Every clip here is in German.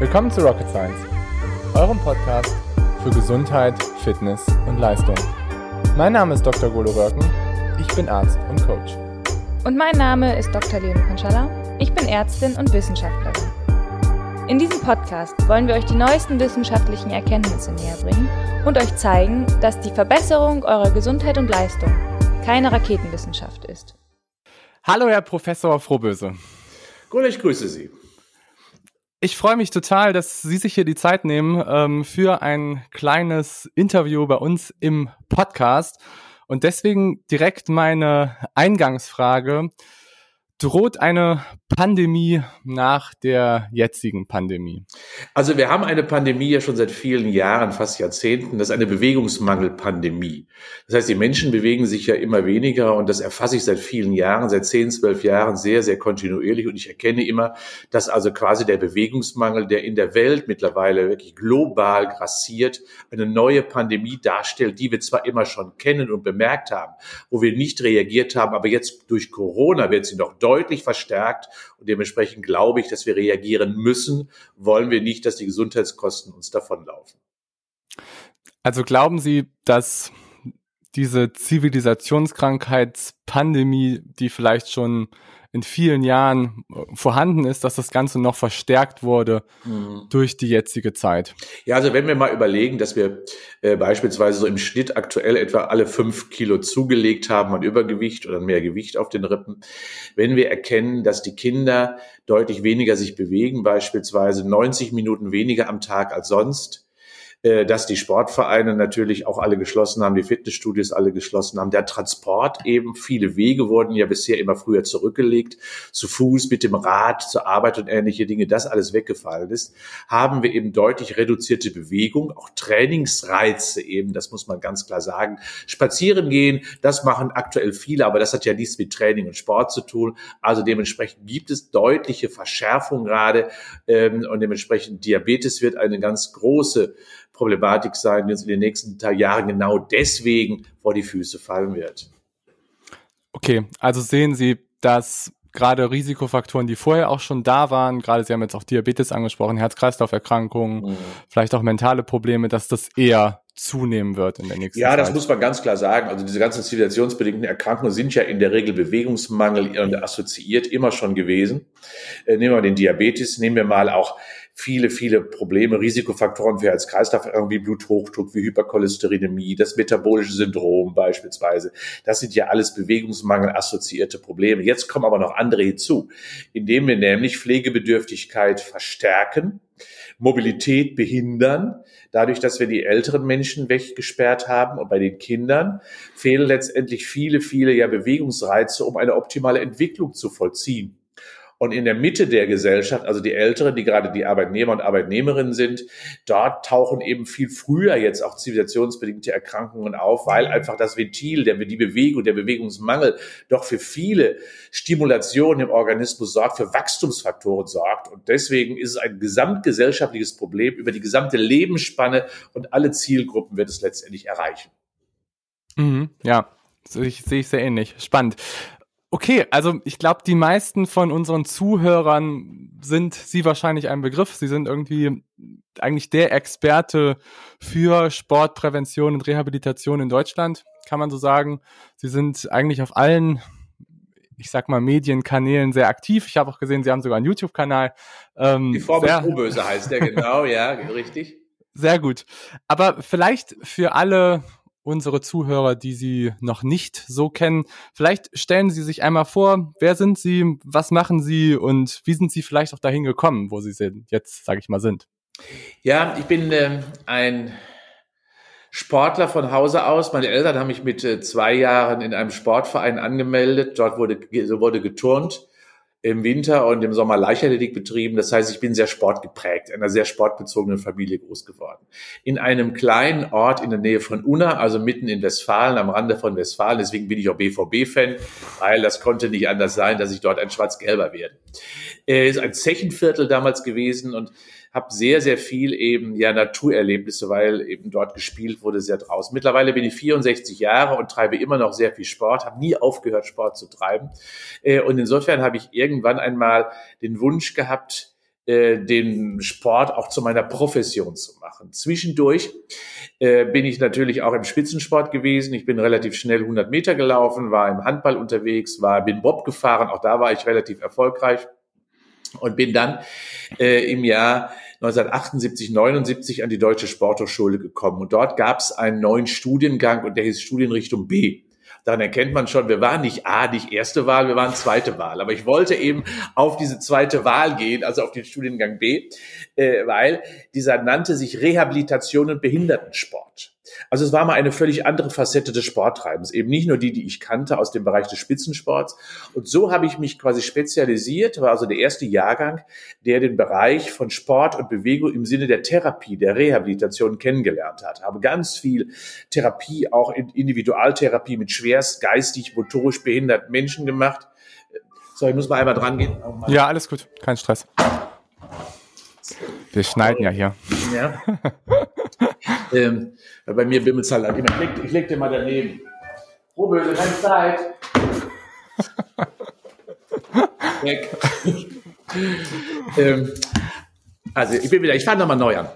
Willkommen zu Rocket Science, eurem Podcast für Gesundheit, Fitness und Leistung. Mein Name ist Dr. Golo Röcken, ich bin Arzt und Coach. Und mein Name ist Dr. Leon Konschalla, ich bin Ärztin und Wissenschaftlerin. In diesem Podcast wollen wir euch die neuesten wissenschaftlichen Erkenntnisse näher bringen und euch zeigen, dass die Verbesserung eurer Gesundheit und Leistung keine Raketenwissenschaft ist. Hallo, Herr Professor Frohböse. Gut, ich grüße Sie. Ich freue mich total, dass Sie sich hier die Zeit nehmen ähm, für ein kleines Interview bei uns im Podcast. Und deswegen direkt meine Eingangsfrage droht eine Pandemie nach der jetzigen Pandemie? Also wir haben eine Pandemie ja schon seit vielen Jahren, fast Jahrzehnten. Das ist eine Bewegungsmangelpandemie. Das heißt, die Menschen bewegen sich ja immer weniger und das erfasse ich seit vielen Jahren, seit zehn, zwölf Jahren sehr, sehr kontinuierlich und ich erkenne immer, dass also quasi der Bewegungsmangel, der in der Welt mittlerweile wirklich global grassiert, eine neue Pandemie darstellt, die wir zwar immer schon kennen und bemerkt haben, wo wir nicht reagiert haben, aber jetzt durch Corona wird sie noch deutlich verstärkt und dementsprechend glaube ich, dass wir reagieren müssen. Wollen wir nicht, dass die Gesundheitskosten uns davonlaufen. Also glauben Sie, dass diese Zivilisationskrankheitspandemie, die vielleicht schon in vielen Jahren äh, vorhanden ist, dass das Ganze noch verstärkt wurde mhm. durch die jetzige Zeit. Ja, also wenn wir mal überlegen, dass wir äh, beispielsweise so im Schnitt aktuell etwa alle fünf Kilo zugelegt haben an Übergewicht oder mehr Gewicht auf den Rippen, wenn wir erkennen, dass die Kinder deutlich weniger sich bewegen, beispielsweise 90 Minuten weniger am Tag als sonst, dass die Sportvereine natürlich auch alle geschlossen haben, die Fitnessstudios alle geschlossen haben. Der Transport eben, viele Wege wurden ja bisher immer früher zurückgelegt, zu Fuß, mit dem Rad, zur Arbeit und ähnliche Dinge, das alles weggefallen ist, haben wir eben deutlich reduzierte Bewegung, auch Trainingsreize eben, das muss man ganz klar sagen. Spazieren gehen, das machen aktuell viele, aber das hat ja nichts mit Training und Sport zu tun. Also dementsprechend gibt es deutliche Verschärfung gerade ähm, und dementsprechend Diabetes wird eine ganz große Problematik sein, die uns in den nächsten Jahren genau deswegen vor die Füße fallen wird. Okay, also sehen Sie, dass gerade Risikofaktoren, die vorher auch schon da waren, gerade Sie haben jetzt auch Diabetes angesprochen, Herz-Kreislauf-Erkrankungen, mhm. vielleicht auch mentale Probleme, dass das eher zunehmen wird in der nächsten Zeit. Ja, das muss man ganz klar sagen. Also diese ganzen zivilisationsbedingten Erkrankungen sind ja in der Regel Bewegungsmangel assoziiert immer schon gewesen. Äh, nehmen wir den Diabetes, nehmen wir mal auch viele, viele Probleme, Risikofaktoren für Herz-Kreislauf, wie Bluthochdruck, wie Hypercholesterinämie, das metabolische Syndrom beispielsweise. Das sind ja alles Bewegungsmangel assoziierte Probleme. Jetzt kommen aber noch andere hinzu, indem wir nämlich Pflegebedürftigkeit verstärken, Mobilität behindern, dadurch, dass wir die älteren Menschen weggesperrt haben und bei den Kindern fehlen letztendlich viele, viele ja Bewegungsreize, um eine optimale Entwicklung zu vollziehen. Und in der Mitte der Gesellschaft, also die Älteren, die gerade die Arbeitnehmer und Arbeitnehmerinnen sind, dort tauchen eben viel früher jetzt auch zivilisationsbedingte Erkrankungen auf, weil mhm. einfach das Ventil, der, die Bewegung, der Bewegungsmangel doch für viele Stimulationen im Organismus sorgt, für Wachstumsfaktoren sorgt. Und deswegen ist es ein gesamtgesellschaftliches Problem. Über die gesamte Lebensspanne und alle Zielgruppen wird es letztendlich erreichen. Mhm, ja, sehe ich, sehe ich sehr ähnlich. Spannend. Okay, also ich glaube, die meisten von unseren Zuhörern sind Sie wahrscheinlich ein Begriff. Sie sind irgendwie eigentlich der Experte für Sportprävention und Rehabilitation in Deutschland, kann man so sagen. Sie sind eigentlich auf allen, ich sag mal, Medienkanälen sehr aktiv. Ich habe auch gesehen, Sie haben sogar einen YouTube-Kanal. Ähm, die Formel Proböse heißt der, genau, ja, richtig. Sehr gut. Aber vielleicht für alle unsere Zuhörer, die Sie noch nicht so kennen. Vielleicht stellen Sie sich einmal vor, wer sind Sie, was machen Sie und wie sind Sie vielleicht auch dahin gekommen, wo Sie sind, jetzt, sage ich mal, sind? Ja, ich bin äh, ein Sportler von Hause aus. Meine Eltern haben mich mit äh, zwei Jahren in einem Sportverein angemeldet. Dort wurde, wurde geturnt im Winter und im Sommer Leichtathletik betrieben. Das heißt, ich bin sehr sportgeprägt, einer sehr sportbezogenen Familie groß geworden. In einem kleinen Ort in der Nähe von Unna, also mitten in Westfalen, am Rande von Westfalen. Deswegen bin ich auch BVB-Fan, weil das konnte nicht anders sein, dass ich dort ein Schwarz-Gelber werde. Es ist ein Zechenviertel damals gewesen und habe sehr, sehr viel eben ja Naturerlebnisse, weil eben dort gespielt wurde, sehr draußen. Mittlerweile bin ich 64 Jahre und treibe immer noch sehr viel Sport, habe nie aufgehört, Sport zu treiben. Äh, und insofern habe ich irgendwann einmal den Wunsch gehabt, äh, den Sport auch zu meiner Profession zu machen. Zwischendurch äh, bin ich natürlich auch im Spitzensport gewesen. Ich bin relativ schnell 100 Meter gelaufen, war im Handball unterwegs, war bin Bob gefahren. Auch da war ich relativ erfolgreich und bin dann äh, im Jahr 1978, 79 an die Deutsche Sporthochschule gekommen. Und dort gab es einen neuen Studiengang und der hieß Studienrichtung B. Daran erkennt man schon, wir waren nicht A, nicht erste Wahl, wir waren zweite Wahl. Aber ich wollte eben auf diese zweite Wahl gehen, also auf den Studiengang B, äh, weil dieser nannte sich Rehabilitation und Behindertensport. Also es war mal eine völlig andere Facette des Sporttreibens, eben nicht nur die, die ich kannte aus dem Bereich des Spitzensports. Und so habe ich mich quasi spezialisiert, war also der erste Jahrgang, der den Bereich von Sport und Bewegung im Sinne der Therapie, der Rehabilitation kennengelernt hat. Habe ganz viel Therapie, auch Individualtherapie mit schwerst geistig, motorisch behinderten Menschen gemacht. So, ich muss mal einmal dran gehen. Ja, alles gut, kein Stress. Wir schneiden ja hier. Ja. ähm, bei mir bimmelt es halt immer. Ich leg, ich leg dir mal daneben. Roböse, keine Zeit. Weg. ähm, also ich bin wieder, ich fange nochmal neu an.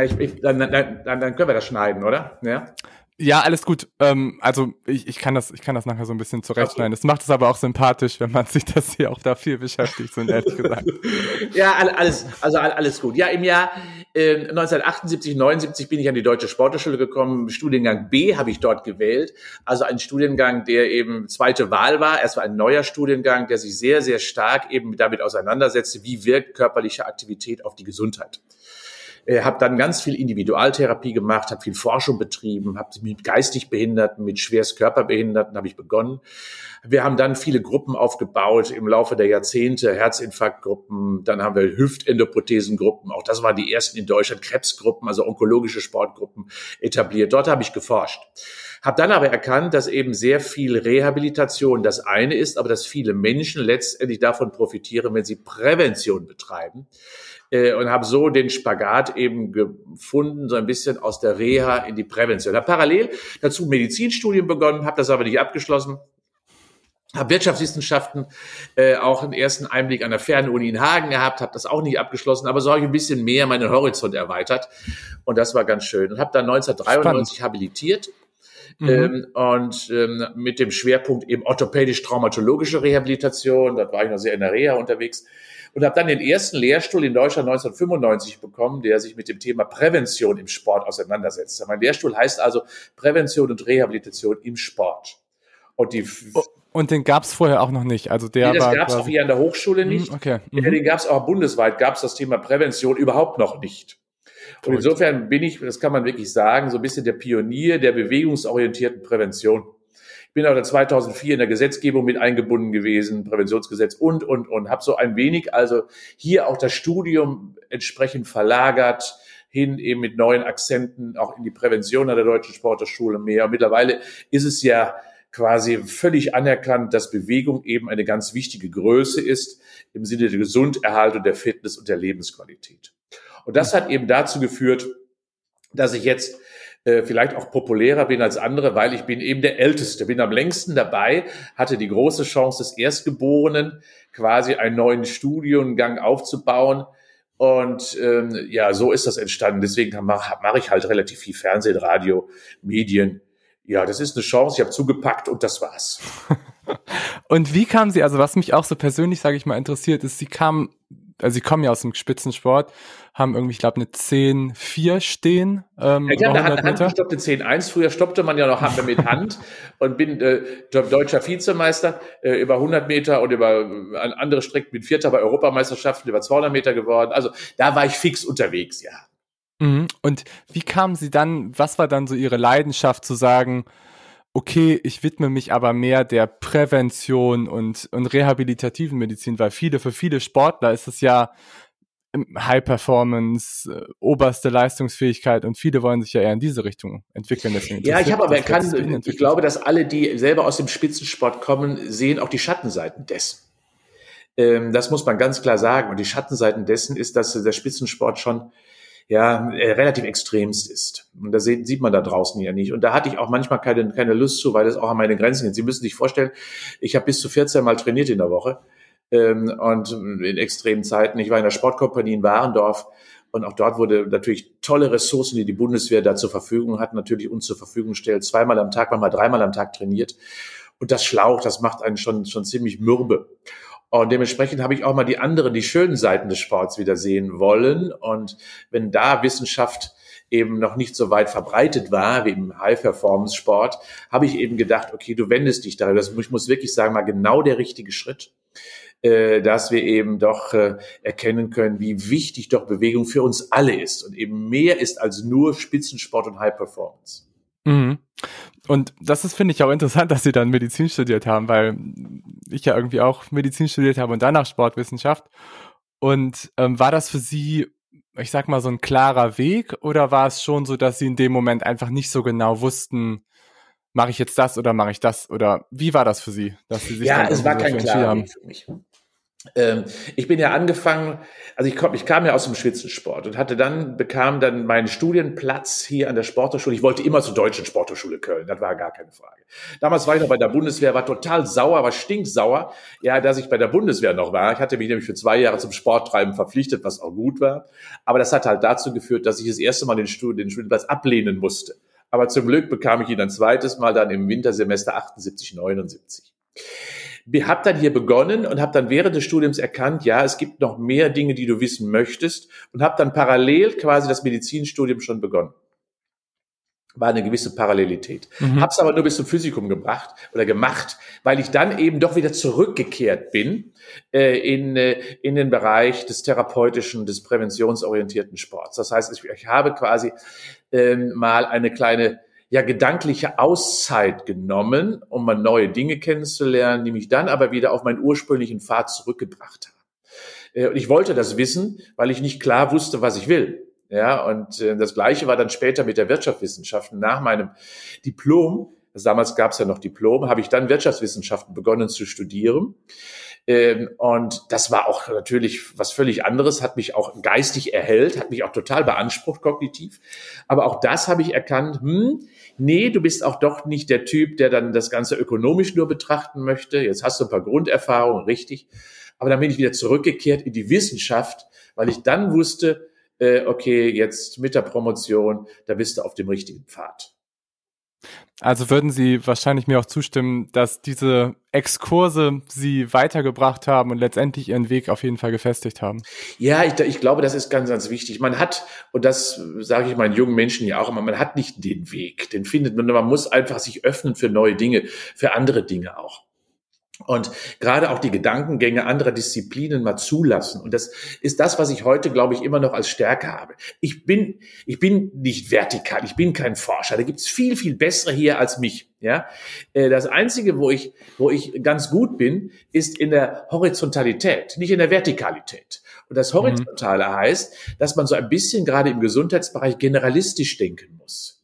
Ich, ich, dann, dann, dann, dann können wir das schneiden, oder? Ja. Ja, alles gut. Ähm, also ich, ich kann das, ich kann das nachher so ein bisschen zurechtschneiden. Es macht es aber auch sympathisch, wenn man sich das hier auch da viel beschäftigt, sind ehrlich gesagt. ja, alles, also alles gut. Ja, im Jahr äh, 1978, 79 bin ich an die Deutsche Sporthochschule gekommen. Studiengang B habe ich dort gewählt. Also ein Studiengang, der eben zweite Wahl war. Es war ein neuer Studiengang, der sich sehr, sehr stark eben damit auseinandersetzte, wie wirkt körperliche Aktivität auf die Gesundheit äh, habe dann ganz viel Individualtherapie gemacht, habe viel Forschung betrieben, habe mit geistig Behinderten, mit schwerst Körperbehinderten habe ich begonnen. Wir haben dann viele Gruppen aufgebaut im Laufe der Jahrzehnte, Herzinfarktgruppen, dann haben wir Hüftendoprothesengruppen, auch das waren die ersten in Deutschland, Krebsgruppen, also onkologische Sportgruppen etabliert. Dort habe ich geforscht. Habe dann aber erkannt, dass eben sehr viel Rehabilitation das eine ist, aber dass viele Menschen letztendlich davon profitieren, wenn sie Prävention betreiben äh, und habe so den Spagat eben gefunden, so ein bisschen aus der Reha in die Prävention. Habe parallel dazu Medizinstudien begonnen, habe das aber nicht abgeschlossen. Habe Wirtschaftswissenschaften äh, auch einen ersten Einblick an der Fernuni in Hagen gehabt, habe das auch nicht abgeschlossen, aber so habe ich ein bisschen mehr meinen Horizont erweitert und das war ganz schön. Und habe dann 1993 Spannend. habilitiert Mhm. Ähm, und ähm, mit dem Schwerpunkt eben orthopädisch-traumatologische Rehabilitation. Dort war ich noch sehr in der Reha unterwegs und habe dann den ersten Lehrstuhl in Deutschland 1995 bekommen, der sich mit dem Thema Prävention im Sport auseinandersetzt. Mein Lehrstuhl heißt also Prävention und Rehabilitation im Sport. Und die oh, und den gab es vorher auch noch nicht. Also der nee, das gab es auch hier an der Hochschule nicht. Mhm, okay. Mhm. Den gab es auch bundesweit, gab es das Thema Prävention überhaupt noch nicht. Und insofern bin ich, das kann man wirklich sagen, so ein bisschen der Pionier der bewegungsorientierten Prävention bin auch 2004 in der Gesetzgebung mit eingebunden gewesen, Präventionsgesetz und, und, und, habe so ein wenig also hier auch das Studium entsprechend verlagert, hin eben mit neuen Akzenten auch in die Prävention an der Deutschen Sporthochschule mehr. Und mittlerweile ist es ja quasi völlig anerkannt, dass Bewegung eben eine ganz wichtige Größe ist im Sinne der Gesunderhaltung, der Fitness und der Lebensqualität. Und das hat eben dazu geführt, dass ich jetzt äh, vielleicht auch populärer bin als andere, weil ich bin eben der Älteste, bin am längsten dabei, hatte die große Chance des Erstgeborenen, quasi einen neuen Studiengang aufzubauen. Und ähm, ja, so ist das entstanden. Deswegen mache mach ich halt relativ viel Fernsehen, Radio, Medien. Ja, das ist eine Chance. Ich habe zugepackt und das war's. und wie kam sie, also was mich auch so persönlich, sage ich mal, interessiert, ist, sie kam also sie kommen ja aus dem Spitzensport, haben irgendwie, ich glaube, eine 10-4 stehen. Ähm, ja, ja da hat handgestoppte 10-1. Früher stoppte man ja noch mit Hand und bin äh, deutscher Vizemeister äh, über 100 Meter und über äh, andere Strecken bin Vierter bei Europameisterschaften über 200 Meter geworden. Also da war ich fix unterwegs, ja. Mhm. Und wie kamen Sie dann, was war dann so Ihre Leidenschaft zu sagen, okay, ich widme mich aber mehr der Prävention und, und rehabilitativen Medizin, weil viele, für viele Sportler ist es ja High Performance, äh, oberste Leistungsfähigkeit und viele wollen sich ja eher in diese Richtung entwickeln. Deswegen ja, ich habe aber erkannt, ich glaube, dass alle, die selber aus dem Spitzensport kommen, sehen auch die Schattenseiten dessen. Ähm, das muss man ganz klar sagen. Und die Schattenseiten dessen ist, dass der Spitzensport schon ja äh, relativ extremst ist. Und sieht, sieht man da draußen ja nicht. Und da hatte ich auch manchmal keine, keine Lust zu, weil das auch an meine Grenzen geht. Sie müssen sich vorstellen, ich habe bis zu 14 Mal trainiert in der Woche. ähm, und in extremen Zeiten. Ich war in der Sportkompanie in Warendorf und auch dort wurde natürlich tolle Ressourcen, die die Bundeswehr da zur Verfügung hat, natürlich uns zur Verfügung stellt. Zweimal am Tag, manchmal dreimal am Tag trainiert. Und das Schlauch, das macht einen schon, schon ziemlich mürbe. Und dementsprechend habe ich auch mal die anderen, die schönen Seiten des Sports wieder sehen wollen. Und wenn da Wissenschaft eben noch nicht so weit verbreitet war wie im High-Performance-Sport, habe ich eben gedacht, okay, du wendest dich darüber. Das ich muss wirklich sagen, mal genau der richtige Schritt, äh, dass wir eben doch äh, erkennen können, wie wichtig doch Bewegung für uns alle ist und eben mehr ist als nur Spitzensport und High-Performance. Mhm. Und das ist, finde ich, auch interessant, dass Sie dann Medizin studiert haben, weil ich ja irgendwie auch Medizin studiert habe und danach Sportwissenschaft. Und ähm, war das für Sie, ich sag mal, so ein klarer Weg oder war es schon so, dass Sie in dem Moment einfach nicht so genau wussten, mache ich jetzt das oder mache ich das? Oder wie war das für Sie, dass Sie sich Ja, es war kein klarer Weg für mich. Ähm, ich bin ja angefangen, also ich, komm, ich kam ja aus dem Spitzensport und hatte dann, bekam dann meinen Studienplatz hier an der Sporthochschule. Ich wollte immer zur Deutschen Sporthochschule Köln, das war gar keine Frage. Damals war ich noch bei der Bundeswehr, war total sauer, war stinksauer, ja, dass ich bei der Bundeswehr noch war. Ich hatte mich nämlich für zwei Jahre zum Sporttreiben verpflichtet, was auch gut war. Aber das hat halt dazu geführt, dass ich das erste Mal den, Studien, den Studienplatz ablehnen musste. Aber zum Glück bekam ich ihn ein zweites Mal dann im Wintersemester 78, 79 habe dann hier begonnen und habe dann während des Studiums erkannt, ja, es gibt noch mehr Dinge, die du wissen möchtest und habe dann parallel quasi das Medizinstudium schon begonnen. War eine gewisse Parallelität. Mhm. Hab's aber nur bis zum Physikum gebracht oder gemacht, weil ich dann eben doch wieder zurückgekehrt bin äh, in, äh, in den Bereich des therapeutischen, des präventionsorientierten Sports. Das heißt, ich, ich habe quasi äh, mal eine kleine ja gedankliche Auszeit genommen, um mal neue Dinge kennenzulernen, die mich dann aber wieder auf meinen ursprünglichen Pfad zurückgebracht haben. Äh, und ich wollte das wissen, weil ich nicht klar wusste, was ich will. Ja, und äh, das Gleiche war dann später mit der Wirtschaftswissenschaften. Nach meinem Diplom, also damals gab es ja noch Diplom, habe ich dann Wirtschaftswissenschaften begonnen zu studieren. Ähm, und das war auch natürlich was völlig anderes, hat mich auch geistig erhellt, hat mich auch total beansprucht kognitiv. Aber auch das habe ich erkannt, hm, nee, du bist auch doch nicht der Typ, der dann das Ganze ökonomisch nur betrachten möchte. Jetzt hast du ein paar Grunderfahrungen, richtig. Aber dann bin ich wieder zurückgekehrt in die Wissenschaft, weil ich dann wusste, äh, okay, jetzt mit der Promotion, da bist du auf dem richtigen Pfad. Also würden Sie wahrscheinlich mir auch zustimmen, dass diese Exkurse Sie weitergebracht haben und letztendlich Ihren Weg auf jeden Fall gefestigt haben? Ja, ich, ich glaube, das ist ganz, ganz wichtig. Man hat, und das sage ich meinen jungen Menschen ja auch immer, man hat nicht den Weg, den findet man, man muss einfach sich öffnen für neue Dinge, für andere Dinge auch und gerade auch die Gedankengänge anderer Disziplinen mal zulassen. Und das ist das, was ich heute, glaube ich, immer noch als Stärke habe. Ich bin, ich bin nicht vertikal, ich bin kein Forscher. Da gibt's viel, viel bessere hier als mich. Ja, äh, das einzige, wo ich, wo ich ganz gut bin, ist in der Horizontalität, nicht in der Vertikalität. Und das mhm. Horizontale mhm. heißt, dass man so ein bisschen gerade im Gesundheitsbereich generalistisch denken muss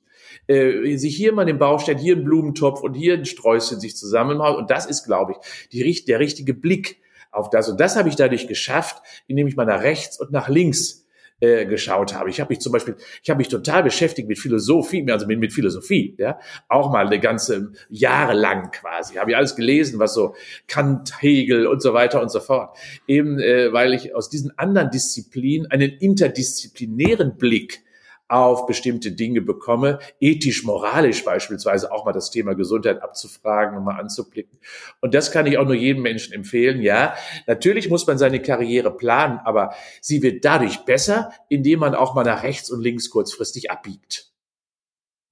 äh, sich hier mal den Baustein, hier ein Blumentopf und hier ein Sträußchen sich zusammenhaut. Und das ist, glaube ich, die, der richtige Blick auf das. Und das habe ich dadurch geschafft, indem ich mal nach rechts und nach links äh, geschaut habe. Ich habe mich zum Beispiel, ich habe mich total beschäftigt mit Philosophie, also mit, mit Philosophie, ja, auch mal eine ganze Jahre lang quasi. Habe ich alles gelesen, was so Kant, Hegel und so weiter und so fort. Eben, äh, weil ich aus diesen anderen Disziplinen einen interdisziplinären Blick auf bestimmte Dinge bekomme, ethisch, moralisch beispielsweise auch mal das Thema Gesundheit abzufragen und mal anzublicken. Und das kann ich auch nur jedem Menschen empfehlen. Ja, natürlich muss man seine Karriere planen, aber sie wird dadurch besser, indem man auch mal nach rechts und links kurzfristig abbiegt.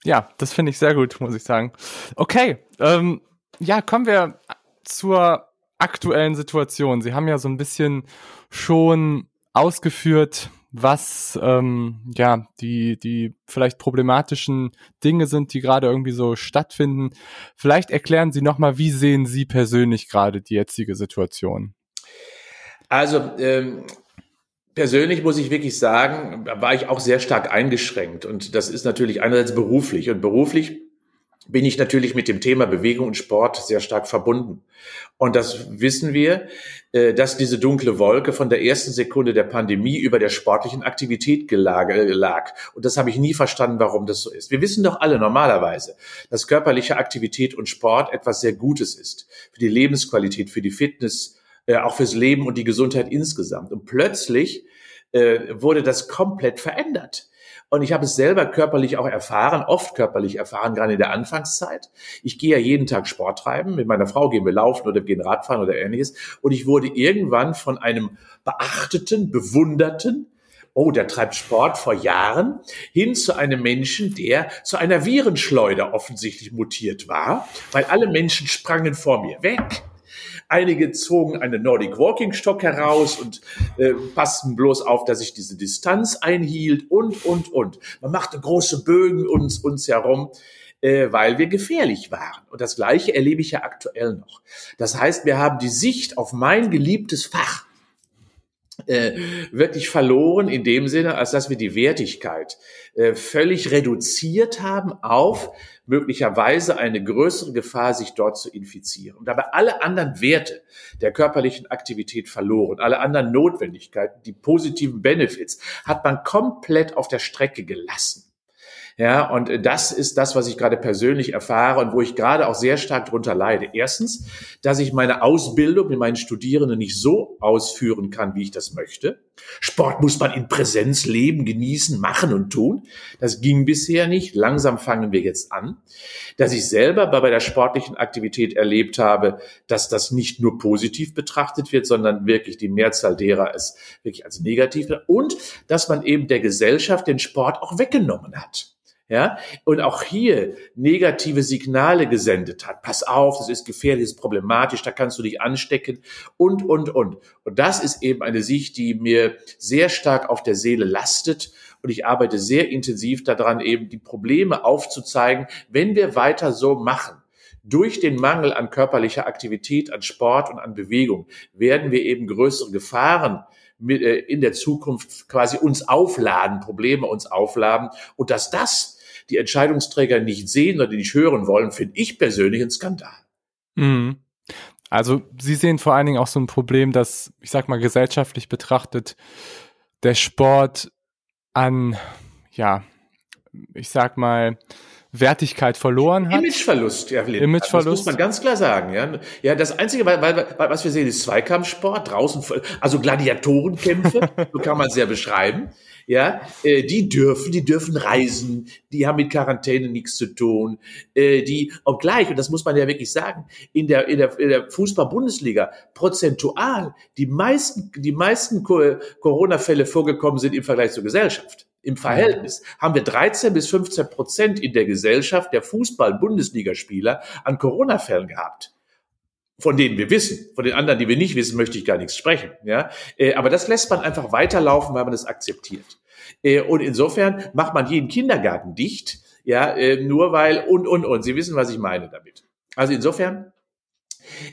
Ja, das finde ich sehr gut, muss ich sagen. Okay, ähm, ja, kommen wir zur aktuellen Situation. Sie haben ja so ein bisschen schon ausgeführt, was ähm, ja die die vielleicht problematischen Dinge sind, die gerade irgendwie so stattfinden. Vielleicht erklären Sie noch mal, wie sehen Sie persönlich gerade die jetzige Situation? Also ähm, persönlich muss ich wirklich sagen, war ich auch sehr stark eingeschränkt und das ist natürlich einerseits beruflich und beruflich bin ich natürlich mit dem Thema Bewegung und Sport sehr stark verbunden. Und das wissen wir, äh, dass diese dunkle Wolke von der ersten Sekunde der Pandemie über der sportlichen Aktivität äh, lag. Und das habe ich nie verstanden, warum das so ist. Wir wissen doch alle normalerweise, dass körperliche Aktivität und Sport etwas sehr Gutes ist. Für die Lebensqualität, für die Fitness äh, auch fürs Leben und die Gesundheit insgesamt. Und plötzlich wurde das komplett verändert. Und ich habe es selber körperlich auch erfahren, oft körperlich erfahren, gerade in der Anfangszeit. Ich gehe ja jeden Tag Sport treiben. Mit meiner Frau gehen wir laufen oder gehen Radfahren oder ähnliches. Und ich wurde irgendwann von einem beachteten, bewunderten, oh, der treibt Sport vor Jahren, hin zu einem Menschen, der zu einer Virenschleuder offensichtlich mutiert war, weil alle Menschen sprangen vor mir weg. Einige zogen einen Nordic Walking Stock heraus und äh, passten bloß auf, dass ich diese Distanz einhielt und, und, und. Man machte große Bögen uns, uns herum äh, weil wir gefährlich waren. Und das Gleiche erlebe ich ja aktuell noch. Das heißt, wir haben die Sicht auf mein geliebtes Fach äh, wirklich verloren in dem Sinne, als dass wir die Wertigkeit äh, völlig reduziert haben auf möglicherweise eine größere Gefahr, sich dort zu infizieren. Und dabei alle anderen Werte der körperlichen Aktivität verloren, alle anderen Notwendigkeiten, die positiven Benefits, hat man komplett auf der Strecke gelassen. Ja, und das ist das, was ich gerade persönlich erfahre und wo ich gerade auch sehr stark drunter leide. Erstens, dass ich meine Ausbildung mit meinen Studierenden nicht so ausführen kann, wie ich das möchte. Sport muss man in Präsenz leben, genießen, machen und tun. Das ging bisher nicht. Langsam fangen wir jetzt an. Dass ich selber bei der sportlichen Aktivität erlebt habe, dass das nicht nur positiv betrachtet wird, sondern wirklich die Mehrzahl derer es wirklich als negativ. Und dass man eben der Gesellschaft den Sport auch weggenommen hat ja, und auch hier negative Signale gesendet hat. Pass auf, das ist gefährlich, das ist problematisch, da kannst du dich anstecken und, und, und. Und das ist eben eine Sicht, die mir sehr stark auf der Seele lastet. Und ich arbeite sehr intensiv daran, eben die Probleme aufzuzeigen, wenn wir weiter so machen. Durch den Mangel an körperlicher Aktivität, an Sport und an Bewegung werden wir eben größere Gefahren äh, in der Zukunft quasi uns aufladen, Probleme uns aufladen und dass das die Entscheidungsträger nicht sehen oder nicht hören wollen, finde ich persönlich ein Skandal. Mhm. Also Sie sehen vor allen Dingen auch so ein Problem, dass, ich sag mal, gesellschaftlich betrachtet, der Sport an, ja, ich sag mal, Wertigkeit verloren hat. Imageverlust, ja, Imageverlust. Das muss man ganz klar sagen. Ja, ja das Einzige, weil, weil, was wir sehen, ist Zweikampfsport, draußen, also Gladiatorenkämpfe, so kann man es ja beschreiben ja, äh, die dürfen, die dürfen reisen, die haben mit Quarantäne nichts zu tun, äh, die, obgleich, und das muss man ja wirklich sagen, in der, in der, in der Fußball-Bundesliga prozentual die meisten, die meisten Corona-Fälle vorgekommen sind im Vergleich zur Gesellschaft. Im Verhältnis haben wir 13 bis 15 Prozent in der Gesellschaft der Fußball-Bundesligaspieler an Corona-Fällen gehabt von denen wir wissen. Von den anderen, die wir nicht wissen, möchte ich gar nichts sprechen. Ja, äh, aber das lässt man einfach weiterlaufen, weil man es akzeptiert. Äh, und insofern macht man jeden Kindergarten dicht, ja, äh, nur weil und und und. Sie wissen, was ich meine damit. Also insofern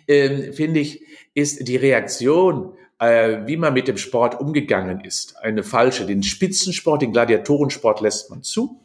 äh, finde ich, ist die Reaktion äh, wie man mit dem Sport umgegangen ist, eine falsche. Den Spitzensport, den Gladiatorensport lässt man zu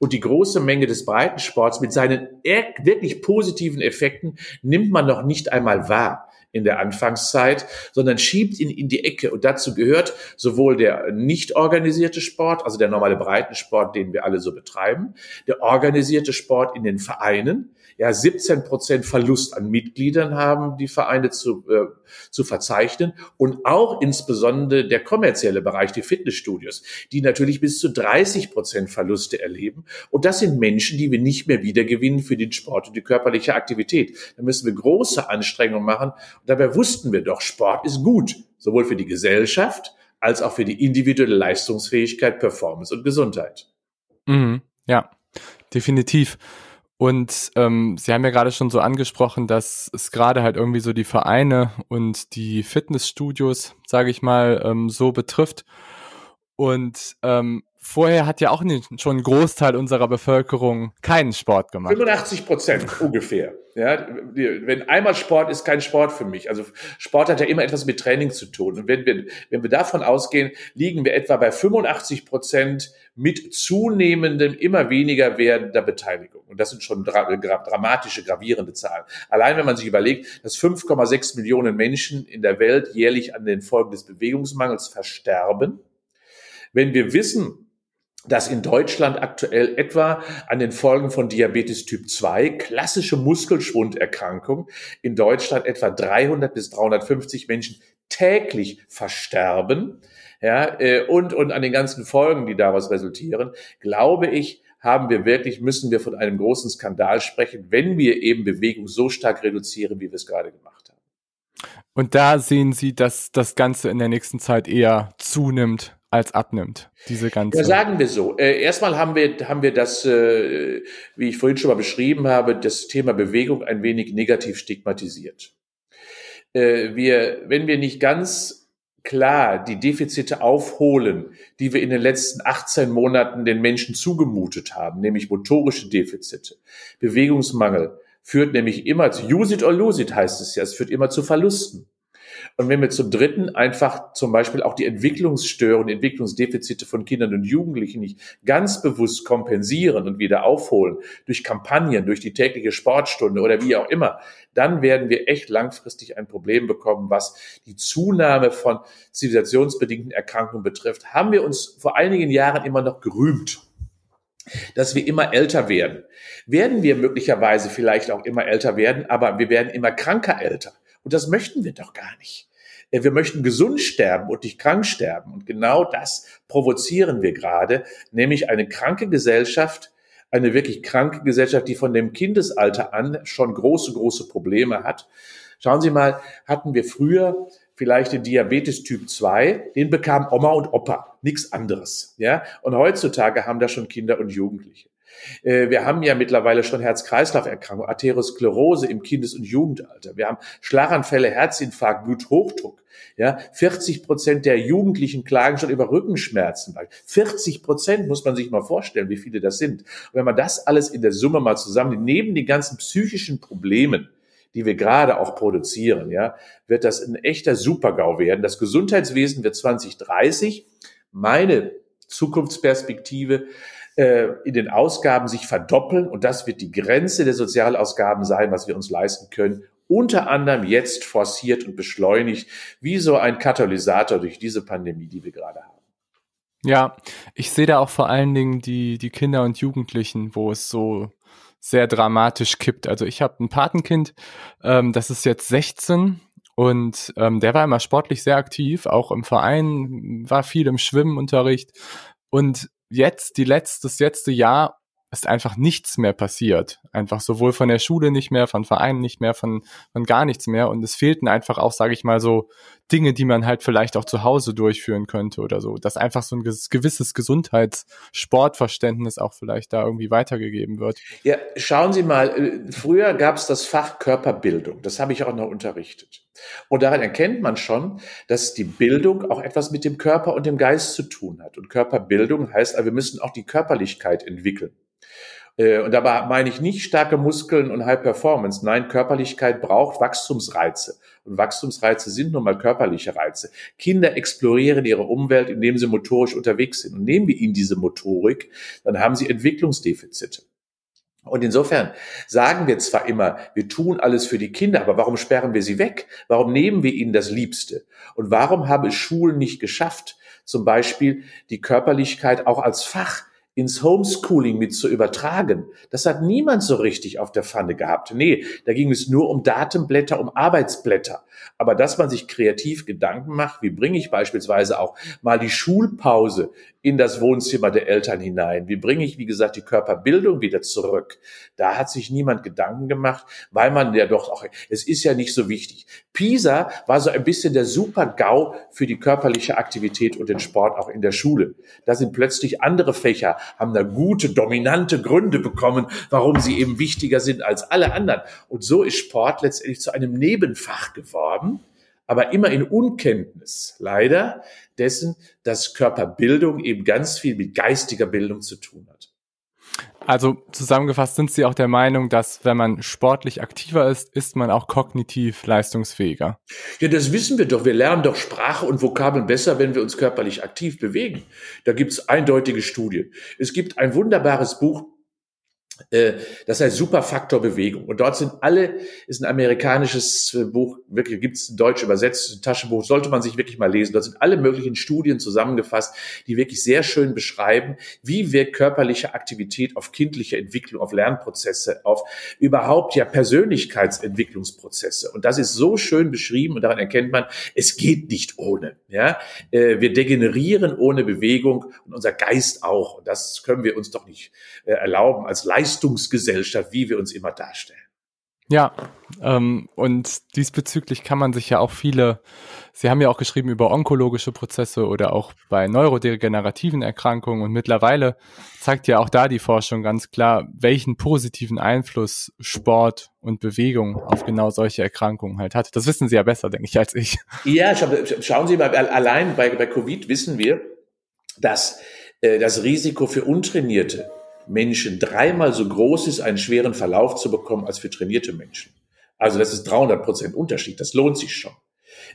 und die große Menge des Breitensports mit seinen wirklich positiven Effekten nimmt man noch nicht einmal wahr in der Anfangszeit, sondern schiebt ihn in die Ecke. Und dazu gehört sowohl der nicht organisierte Sport, also der normale Breitensport, den wir alle so betreiben, der organisierte Sport in den Vereinen, ja, 17 Prozent Verlust an Mitgliedern haben die Vereine zu, äh, zu verzeichnen und auch insbesondere der kommerzielle Bereich, die Fitnessstudios, die natürlich bis zu 30 Prozent Verluste erleben. Und das sind Menschen, die wir nicht mehr wiedergewinnen für den Sport und die körperliche Aktivität. Da müssen wir große Anstrengungen machen. Und dabei wussten wir doch, Sport ist gut, sowohl für die Gesellschaft als auch für die individuelle Leistungsfähigkeit, Performance und Gesundheit. Mhm, ja, definitiv. Und ähm, Sie haben ja gerade schon so angesprochen, dass es gerade halt irgendwie so die Vereine und die Fitnessstudios, sage ich mal, ähm, so betrifft. Und ähm, vorher hat ja auch nicht, schon ein Großteil unserer Bevölkerung keinen Sport gemacht. 85 Prozent ungefähr. Ja, wenn einmal Sport ist, kein Sport für mich. Also Sport hat ja immer etwas mit Training zu tun. Und wenn wir, wenn wir davon ausgehen, liegen wir etwa bei 85 Prozent mit zunehmendem, immer weniger werdender Beteiligung. Und das sind schon dra dramatische, gravierende Zahlen. Allein wenn man sich überlegt, dass 5,6 Millionen Menschen in der Welt jährlich an den Folgen des Bewegungsmangels versterben, wenn wir wissen, dass in Deutschland aktuell etwa an den Folgen von Diabetes Typ 2, klassische Muskelschwunderkrankung, in Deutschland etwa 300 bis 350 Menschen täglich versterben. Ja, äh, und, und an den ganzen Folgen, die daraus resultieren, glaube ich, haben wir wirklich, müssen wir von einem großen Skandal sprechen, wenn wir eben Bewegung so stark reduzieren, wie wir es gerade gemacht haben. Und da sehen Sie, dass das Ganze in der nächsten Zeit eher zunimmt als abnimmt, diese ganze. Ja, sagen wir so. Äh, erstmal haben wir, haben wir das, äh, wie ich vorhin schon mal beschrieben habe, das Thema Bewegung ein wenig negativ stigmatisiert. Äh, wir, wenn wir nicht ganz klar die Defizite aufholen, die wir in den letzten 18 Monaten den Menschen zugemutet haben, nämlich motorische Defizite, Bewegungsmangel, führt nämlich immer zu, use it or lose it heißt es ja, es führt immer zu Verlusten. Und wenn wir zum Dritten einfach zum Beispiel auch die Entwicklungsstörungen, Entwicklungsdefizite von Kindern und Jugendlichen nicht ganz bewusst kompensieren und wieder aufholen durch Kampagnen, durch die tägliche Sportstunde oder wie auch immer, dann werden wir echt langfristig ein Problem bekommen, was die Zunahme von zivilisationsbedingten Erkrankungen betrifft. Haben wir uns vor einigen Jahren immer noch gerühmt dass wir immer älter werden. Werden wir möglicherweise vielleicht auch immer älter werden, aber wir werden immer kranker älter. Und das möchten wir doch gar nicht. Wir möchten gesund sterben und nicht krank sterben. Und genau das provozieren wir gerade, nämlich eine kranke Gesellschaft, eine wirklich kranke Gesellschaft, die von dem Kindesalter an schon große, große Probleme hat. Schauen Sie mal, hatten wir früher vielleicht den Diabetes Typ 2, den bekam Oma und Opa, nichts anderes. Ja? Und heutzutage haben da schon Kinder und Jugendliche. Äh, wir haben ja mittlerweile schon Herz-Kreislauf-Erkrankungen, Arteriosklerose im Kindes- und Jugendalter. Wir haben Schlaganfälle, Herzinfarkt, Bluthochdruck. Ja, 40 Prozent der Jugendlichen klagen schon über Rückenschmerzen. 40 Prozent muss man sich mal vorstellen, wie viele das sind. Und wenn man das alles in der Summe mal zusammen, neben den ganzen psychischen Problemen, die wir gerade auch produzieren, ja, wird das ein echter Supergau werden. Das Gesundheitswesen wird 2030 meine Zukunftsperspektive äh, in den Ausgaben sich verdoppeln und das wird die Grenze der Sozialausgaben sein, was wir uns leisten können. Unter anderem jetzt forciert und beschleunigt, wie so ein Katalysator durch diese Pandemie, die wir gerade haben. Ja, ich sehe da auch vor allen Dingen die, die Kinder und Jugendlichen, wo es so sehr dramatisch kippt. Also ich habe ein Patenkind, ähm, das ist jetzt 16 und ähm, der war immer sportlich sehr aktiv, auch im Verein, war viel im Schwimmenunterricht und jetzt, die letztes, letzte Jahr ist einfach nichts mehr passiert. Einfach sowohl von der Schule nicht mehr, von Vereinen nicht mehr, von, von gar nichts mehr. Und es fehlten einfach auch, sage ich mal, so Dinge, die man halt vielleicht auch zu Hause durchführen könnte oder so. Dass einfach so ein gewisses Gesundheitssportverständnis auch vielleicht da irgendwie weitergegeben wird. Ja, schauen Sie mal, äh, früher gab es das Fach Körperbildung. Das habe ich auch noch unterrichtet. Und daran erkennt man schon, dass die Bildung auch etwas mit dem Körper und dem Geist zu tun hat. Und Körperbildung heißt, wir müssen auch die Körperlichkeit entwickeln. Äh, und dabei meine ich nicht starke Muskeln und High Performance. Nein, Körperlichkeit braucht Wachstumsreize. Und Wachstumsreize sind nun mal körperliche Reize. Kinder explorieren ihre Umwelt, indem sie motorisch unterwegs sind. Und nehmen wir ihnen diese Motorik, dann haben sie Entwicklungsdefizite. Und insofern sagen wir zwar immer, wir tun alles für die Kinder, aber warum sperren wir sie weg? Warum nehmen wir ihnen das Liebste? Und warum haben es Schulen nicht geschafft, zum Beispiel die Körperlichkeit auch als Fach ins Homeschooling mit zu übertragen. Das hat niemand so richtig auf der Pfanne gehabt. Nee, da ging es nur um Datenblätter, um Arbeitsblätter. Aber dass man sich kreativ Gedanken macht, wie bringe ich beispielsweise auch mal die Schulpause in das Wohnzimmer der Eltern hinein? Wie bringe ich, wie gesagt, die Körperbildung wieder zurück? Da hat sich niemand Gedanken gemacht, weil man ja doch auch, es ist ja nicht so wichtig. Pisa war so ein bisschen der Super-GAU für die körperliche Aktivität und den Sport auch in der Schule. Da sind plötzlich andere Fächer, haben da gute, dominante Gründe bekommen, warum sie eben wichtiger sind als alle anderen. Und so ist Sport letztendlich zu einem Nebenfach geworden aber immer in Unkenntnis, leider, dessen, dass Körperbildung eben ganz viel mit geistiger Bildung zu tun hat. Also zusammengefasst sind Sie auch der Meinung, dass wenn man sportlich aktiver ist, ist man auch kognitiv leistungsfähiger? Ja, das wissen wir doch. Wir lernen doch Sprache und Vokabeln besser, wenn wir uns körperlich aktiv bewegen. Da gibt es eindeutige Studien. Es gibt ein wunderbares Buch das heißt Superfaktor Bewegung. Und dort sind alle, ist ein amerikanisches äh, Buch, wirklich gibt es deutsch übersetzt, ein Taschenbuch, sollte man sich wirklich mal lesen. Dort sind alle möglichen Studien zusammengefasst, die wirklich sehr schön beschreiben, wie wirkt körperliche Aktivität auf kindliche Entwicklung, auf Lernprozesse, auf überhaupt ja Persönlichkeitsentwicklungsprozesse. Und das ist so schön beschrieben und daran erkennt man, es geht nicht ohne. Ja, äh, wir degenerieren ohne Bewegung und unser Geist auch. Und das können wir uns doch nicht erlauben als Leistung Leistungsgesellschaft, wie wir uns immer darstellen. Ja, ähm, und diesbezüglich kann man sich ja auch viele, Sie haben ja auch geschrieben über onkologische Prozesse oder auch bei neurodegenerativen Erkrankungen und mittlerweile zeigt ja auch da die Forschung ganz klar, welchen positiven Einfluss Sport und Bewegung auf genau solche Erkrankungen halt hat. Das wissen Sie ja besser, denke ich, als ich. Ja, schauen Sie mal, allein bei, bei Covid wissen wir, dass äh, das Risiko für Untrainierte Menschen dreimal so groß ist, einen schweren Verlauf zu bekommen als für trainierte Menschen. Also das ist 300 Prozent Unterschied. Das lohnt sich schon.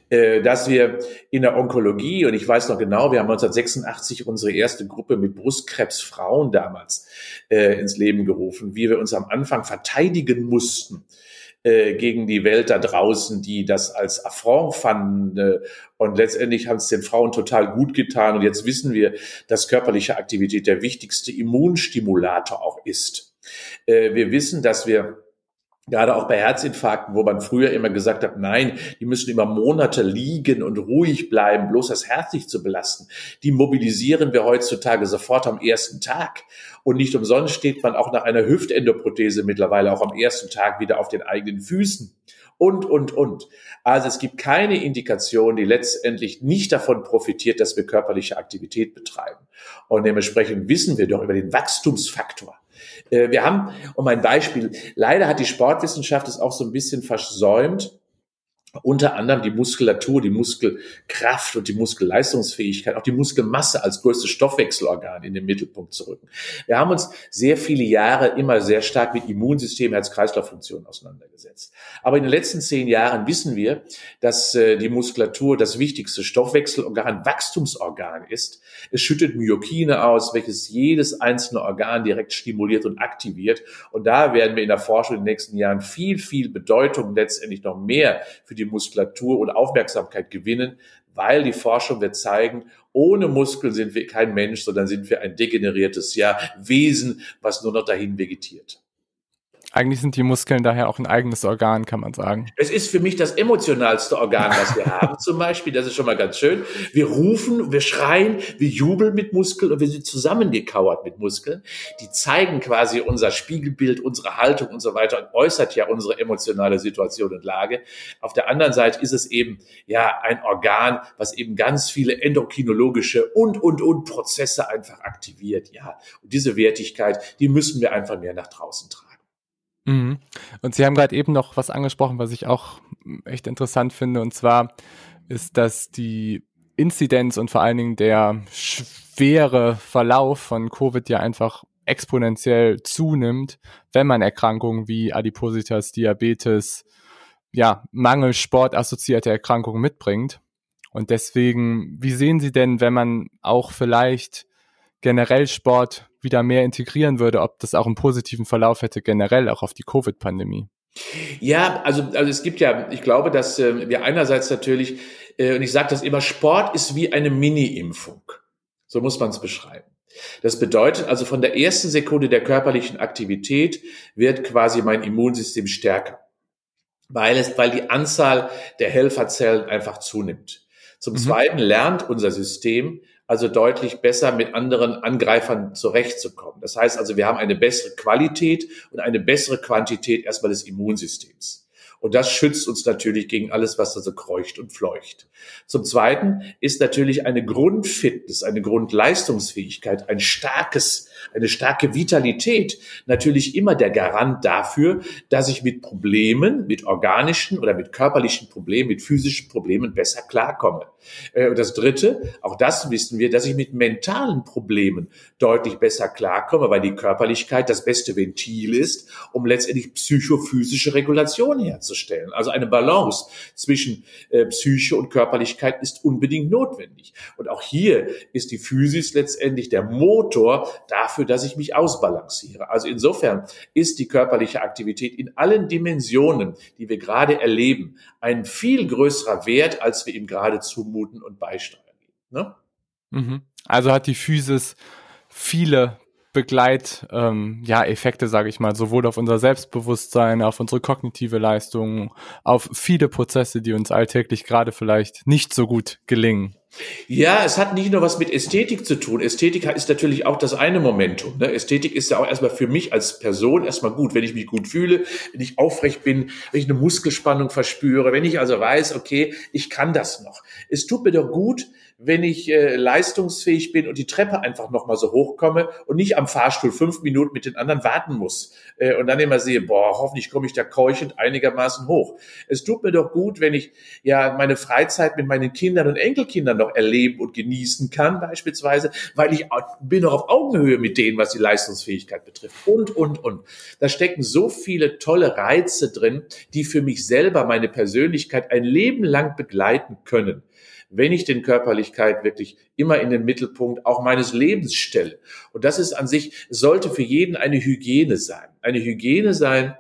Äh, dass wir in der Onkologie, und ich weiß noch genau, wir haben 1986 unsere erste Gruppe mit Brustkrebsfrauen damals äh, ins Leben gerufen, wie wir uns am Anfang verteidigen mussten gegen die Welt da draußen, die das als Affront fanden. Äh, und letztendlich haben es den Frauen total gut getan. Und jetzt wissen wir, dass körperliche Aktivität der wichtigste Immunstimulator auch ist. Äh, wir wissen, dass wir Gerade auch bei Herzinfarkten, wo man früher immer gesagt hat, nein, die müssen über Monate liegen und ruhig bleiben, bloß das Herz nicht zu belasten. Die mobilisieren wir heutzutage sofort am ersten Tag. Und nicht umsonst steht man auch nach einer Hüftendoprothese mittlerweile auch am ersten Tag wieder auf den eigenen Füßen. Und, und, und. Also es gibt keine Indikation, die letztendlich nicht davon profitiert, dass wir körperliche Aktivität betreiben. Und dementsprechend wissen wir doch über den Wachstumsfaktor wir haben, um ein Beispiel, leider hat die Sportwissenschaft es auch so ein bisschen versäumt, unter anderem die Muskulatur, die Muskelkraft und die Muskelleistungsfähigkeit, auch die Muskelmasse als größtes Stoffwechselorgan in den Mittelpunkt zu rücken. Wir haben uns sehr viele Jahre immer sehr stark mit Immunsystem, Herz-Kreislauf-Funktionen auseinandergesetzt. Aber in den letzten zehn Jahren wissen wir, dass äh, die Muskulatur das wichtigste Stoffwechselorgan, Wachstumsorgan ist. Es schüttet Myokine aus, welches jedes einzelne Organ direkt stimuliert und aktiviert. Und da werden wir in der Forschung in den nächsten Jahren viel, viel Bedeutung letztendlich noch mehr für die Muskulatur und Aufmerksamkeit gewinnen, weil die Forschung wird zeigen, ohne Muskeln sind wir kein Mensch, sondern sind wir ein degeneriertes ja, Wesen, was nur noch dahin vegetiert. Eigentlich sind die Muskeln daher auch ein eigenes Organ, kann man sagen. Es ist für mich das emotionalste Organ, was wir haben zum Beispiel. Das ist schon mal ganz schön. Wir rufen, wir schreien, wir jubeln mit Muskeln und wir sind zusammengekauert mit Muskeln. Die zeigen quasi unser Spiegelbild, unsere Haltung und so weiter und äußert ja unsere emotionale Situation und Lage. Auf der anderen Seite ist es eben ja ein Organ, was eben ganz viele endokrinologische und, und, und Prozesse einfach aktiviert. Ja, und diese Wertigkeit, die müssen wir einfach mehr nach draußen tragen. Mhm. Und Sie haben gerade eben noch was angesprochen, was ich auch echt interessant finde, und zwar ist, dass die Inzidenz und vor allen Dingen der schwere Verlauf von Covid ja einfach exponentiell zunimmt, wenn man Erkrankungen wie Adipositas, Diabetes, ja, Mangel sportassoziierte Erkrankungen mitbringt. Und deswegen, wie sehen Sie denn, wenn man auch vielleicht generell Sport wieder mehr integrieren würde, ob das auch einen positiven Verlauf hätte, generell auch auf die Covid-Pandemie. Ja, also, also es gibt ja, ich glaube, dass äh, wir einerseits natürlich, äh, und ich sage das immer, Sport ist wie eine Mini-Impfung. So muss man es beschreiben. Das bedeutet also, von der ersten Sekunde der körperlichen Aktivität wird quasi mein Immunsystem stärker, weil es, weil die Anzahl der Helferzellen einfach zunimmt. Zum mhm. Zweiten lernt unser System, also deutlich besser mit anderen Angreifern zurechtzukommen. Das heißt also, wir haben eine bessere Qualität und eine bessere Quantität erstmal des Immunsystems. Und das schützt uns natürlich gegen alles, was da so kreucht und fleucht. Zum Zweiten ist natürlich eine Grundfitness, eine Grundleistungsfähigkeit, ein starkes, eine starke Vitalität natürlich immer der Garant dafür, dass ich mit Problemen, mit organischen oder mit körperlichen Problemen, mit physischen Problemen besser klarkomme. Äh, und das Dritte, auch das wissen wir, dass ich mit mentalen Problemen deutlich besser klarkomme, weil die Körperlichkeit das beste Ventil ist, um letztendlich psychophysische Regulation herzustellen. Also eine Balance zwischen äh, Psyche und Körperlichkeit ist unbedingt notwendig. Und auch hier ist die Physis letztendlich der Motor dafür, dass ich mich ausbalanciere. Also insofern ist die körperliche Aktivität in allen Dimensionen, die wir gerade erleben, ein viel größerer Wert, als wir ihm gerade zumuten und beisteuern. Ne? Mhm. Also hat die Physis viele Begleit, ähm, ja, Effekte, sage ich mal, sowohl auf unser Selbstbewusstsein, auf unsere kognitive Leistung, auf viele Prozesse, die uns alltäglich gerade vielleicht nicht so gut gelingen. Ja, es hat nicht nur was mit Ästhetik zu tun. Ästhetik ist natürlich auch das eine Momentum. Ne? Ästhetik ist ja auch erstmal für mich als Person erstmal gut, wenn ich mich gut fühle, wenn ich aufrecht bin, wenn ich eine Muskelspannung verspüre, wenn ich also weiß, okay, ich kann das noch. Es tut mir doch gut, wenn ich äh, leistungsfähig bin und die Treppe einfach nochmal so hochkomme und nicht am Fahrstuhl fünf Minuten mit den anderen warten muss äh, und dann immer sehe, boah, hoffentlich komme ich da keuchend einigermaßen hoch. Es tut mir doch gut, wenn ich ja meine Freizeit mit meinen Kindern und Enkelkindern noch erleben und genießen kann, beispielsweise, weil ich bin noch auf Augenhöhe mit denen, was die Leistungsfähigkeit betrifft und, und, und. Da stecken so viele tolle Reize drin, die für mich selber meine Persönlichkeit ein Leben lang begleiten können wenn ich den Körperlichkeit wirklich immer in den Mittelpunkt auch meines Lebens stelle. Und das ist an sich, sollte für jeden eine Hygiene sein. Eine Hygiene sein,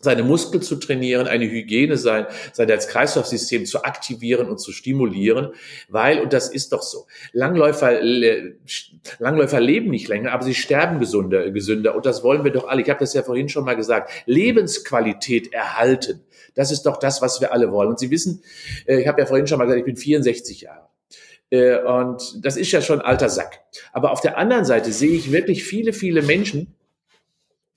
seine Muskeln zu trainieren, eine Hygiene sein, sein Herz-Kreislauf-System zu aktivieren und zu stimulieren, weil, und das ist doch so, Langläufer, Langläufer leben nicht länger, aber sie sterben gesünder, gesünder und das wollen wir doch alle. Ich habe das ja vorhin schon mal gesagt, Lebensqualität erhalten. Das ist doch das, was wir alle wollen. Und Sie wissen, äh, ich habe ja vorhin schon mal gesagt, ich bin 64 Jahre. Äh, und das ist ja schon alter Sack. Aber auf der anderen Seite sehe ich wirklich viele, viele Menschen,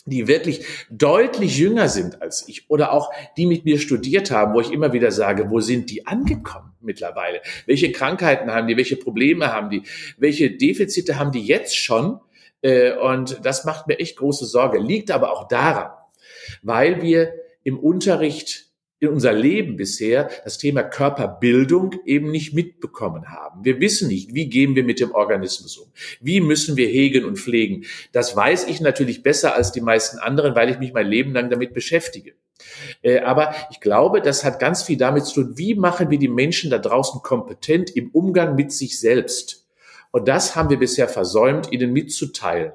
die wirklich deutlich jünger sind als ich oder auch die mit mir studiert haben, wo ich immer wieder sage, wo sind die angekommen mittlerweile? Welche Krankheiten haben die? Welche Probleme haben die? Welche Defizite haben die jetzt schon? Äh, und das macht mir echt große Sorge. Liegt aber auch daran, weil wir im Unterricht in unser Leben bisher das Thema Körperbildung eben nicht mitbekommen haben. Wir wissen nicht, wie gehen wir mit dem Organismus um? Wie müssen wir hegen und pflegen? Das weiß ich natürlich besser als die meisten anderen, weil ich mich mein Leben lang damit beschäftige. Äh, aber ich glaube, das hat ganz viel damit zu tun, wie machen wir die Menschen da draußen kompetent im Umgang mit sich selbst? Und das haben wir bisher versäumt, ihnen mitzuteilen.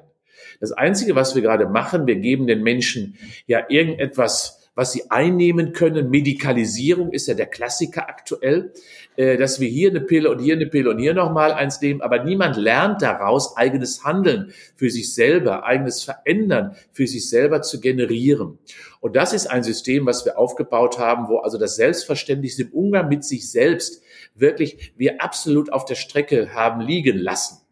Das Einzige, was wir gerade machen, wir geben den Menschen ja irgendetwas was sie einnehmen können. Medikalisierung ist ja der Klassiker aktuell, äh, dass wir hier eine Pille und hier eine Pille und hier nochmal eins nehmen, aber niemand lernt daraus, eigenes Handeln für sich selber, eigenes Verändern für sich selber zu generieren. Und das ist ein System, was wir aufgebaut haben, wo also das Selbstverständlichste im Umgang mit sich selbst wirklich wir absolut auf der Strecke haben liegen lassen.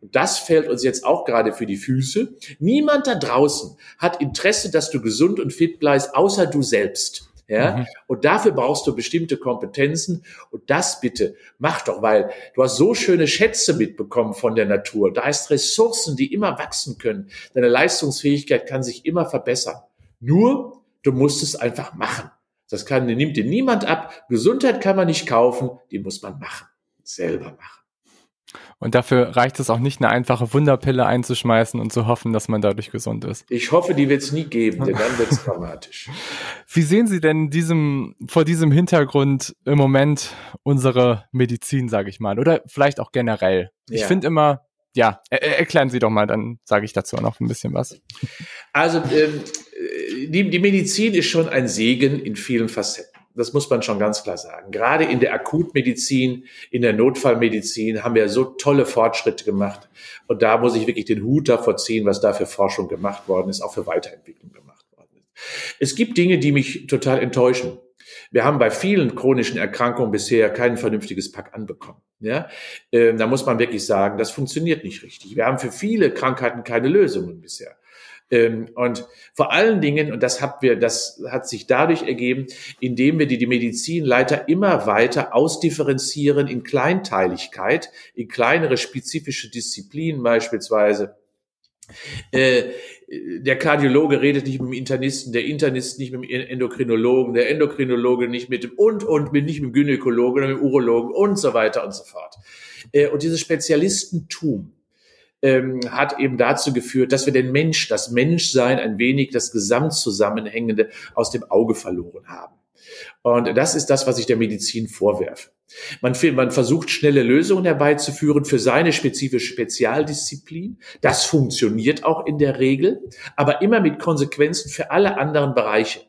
Und das fällt uns jetzt auch gerade für die Füße. Niemand da draußen hat Interesse, dass du gesund und fit bleibst, außer du selbst. Ja, mhm. und dafür brauchst du bestimmte Kompetenzen. Und das bitte mach doch, weil du hast so schöne Schätze mitbekommen von der Natur. Da ist Ressourcen, die immer wachsen können. Deine Leistungsfähigkeit kann sich immer verbessern. Nur, du musst es einfach machen. Das kann, nimmt dir niemand ab. Gesundheit kann man nicht kaufen, die muss man machen. Selber machen. Und dafür reicht es auch nicht, eine einfache Wunderpille einzuschmeißen und zu hoffen, dass man dadurch gesund ist. Ich hoffe, die wird es nie geben, denn dann wird es dramatisch. Wie sehen Sie denn diesem, vor diesem Hintergrund im Moment unsere Medizin, sage ich mal, oder vielleicht auch generell? Ja. Ich finde immer, ja, er erklären Sie doch mal, dann sage ich dazu noch ein bisschen was. Also ähm, die, die Medizin ist schon ein Segen in vielen Facetten. Das muss man schon ganz klar sagen. Gerade in der Akutmedizin, in der Notfallmedizin haben wir so tolle Fortschritte gemacht. Und da muss ich wirklich den Hut davor ziehen, was da für Forschung gemacht worden ist, auch für Weiterentwicklung gemacht worden ist. Es gibt Dinge, die mich total enttäuschen. Wir haben bei vielen chronischen Erkrankungen bisher kein vernünftiges Pack anbekommen. Ja, ähm, da muss man wirklich sagen, das funktioniert nicht richtig. Wir haben für viele Krankheiten keine Lösungen bisher. Ähm, und vor allen Dingen, und das hat wir, das hat sich dadurch ergeben, indem wir die, die Medizinleiter immer weiter ausdifferenzieren in Kleinteiligkeit, in kleinere spezifische Disziplinen beispielsweise Äh, der Kardiologe redet nicht mit dem Internisten, der Internist nicht mit dem Endokrinologen, der Endokrinologe nicht mit dem und und mit nicht mit dem Gynäkologen mit dem Urologen und so weiter und so fort. Äh, und dieses Spezialistentum ähm, hat eben dazu geführt, dass wir den Mensch, das Menschsein ein wenig, das Gesamtzusammenhängende aus dem Auge verloren haben. Und das ist das, was ich der Medizin vorwerfe. Man, man versucht schnelle Lösungen herbeizuführen für seine spezifische Spezialdisziplin. Das funktioniert auch in der Regel, aber immer mit Konsequenzen für alle anderen Bereiche.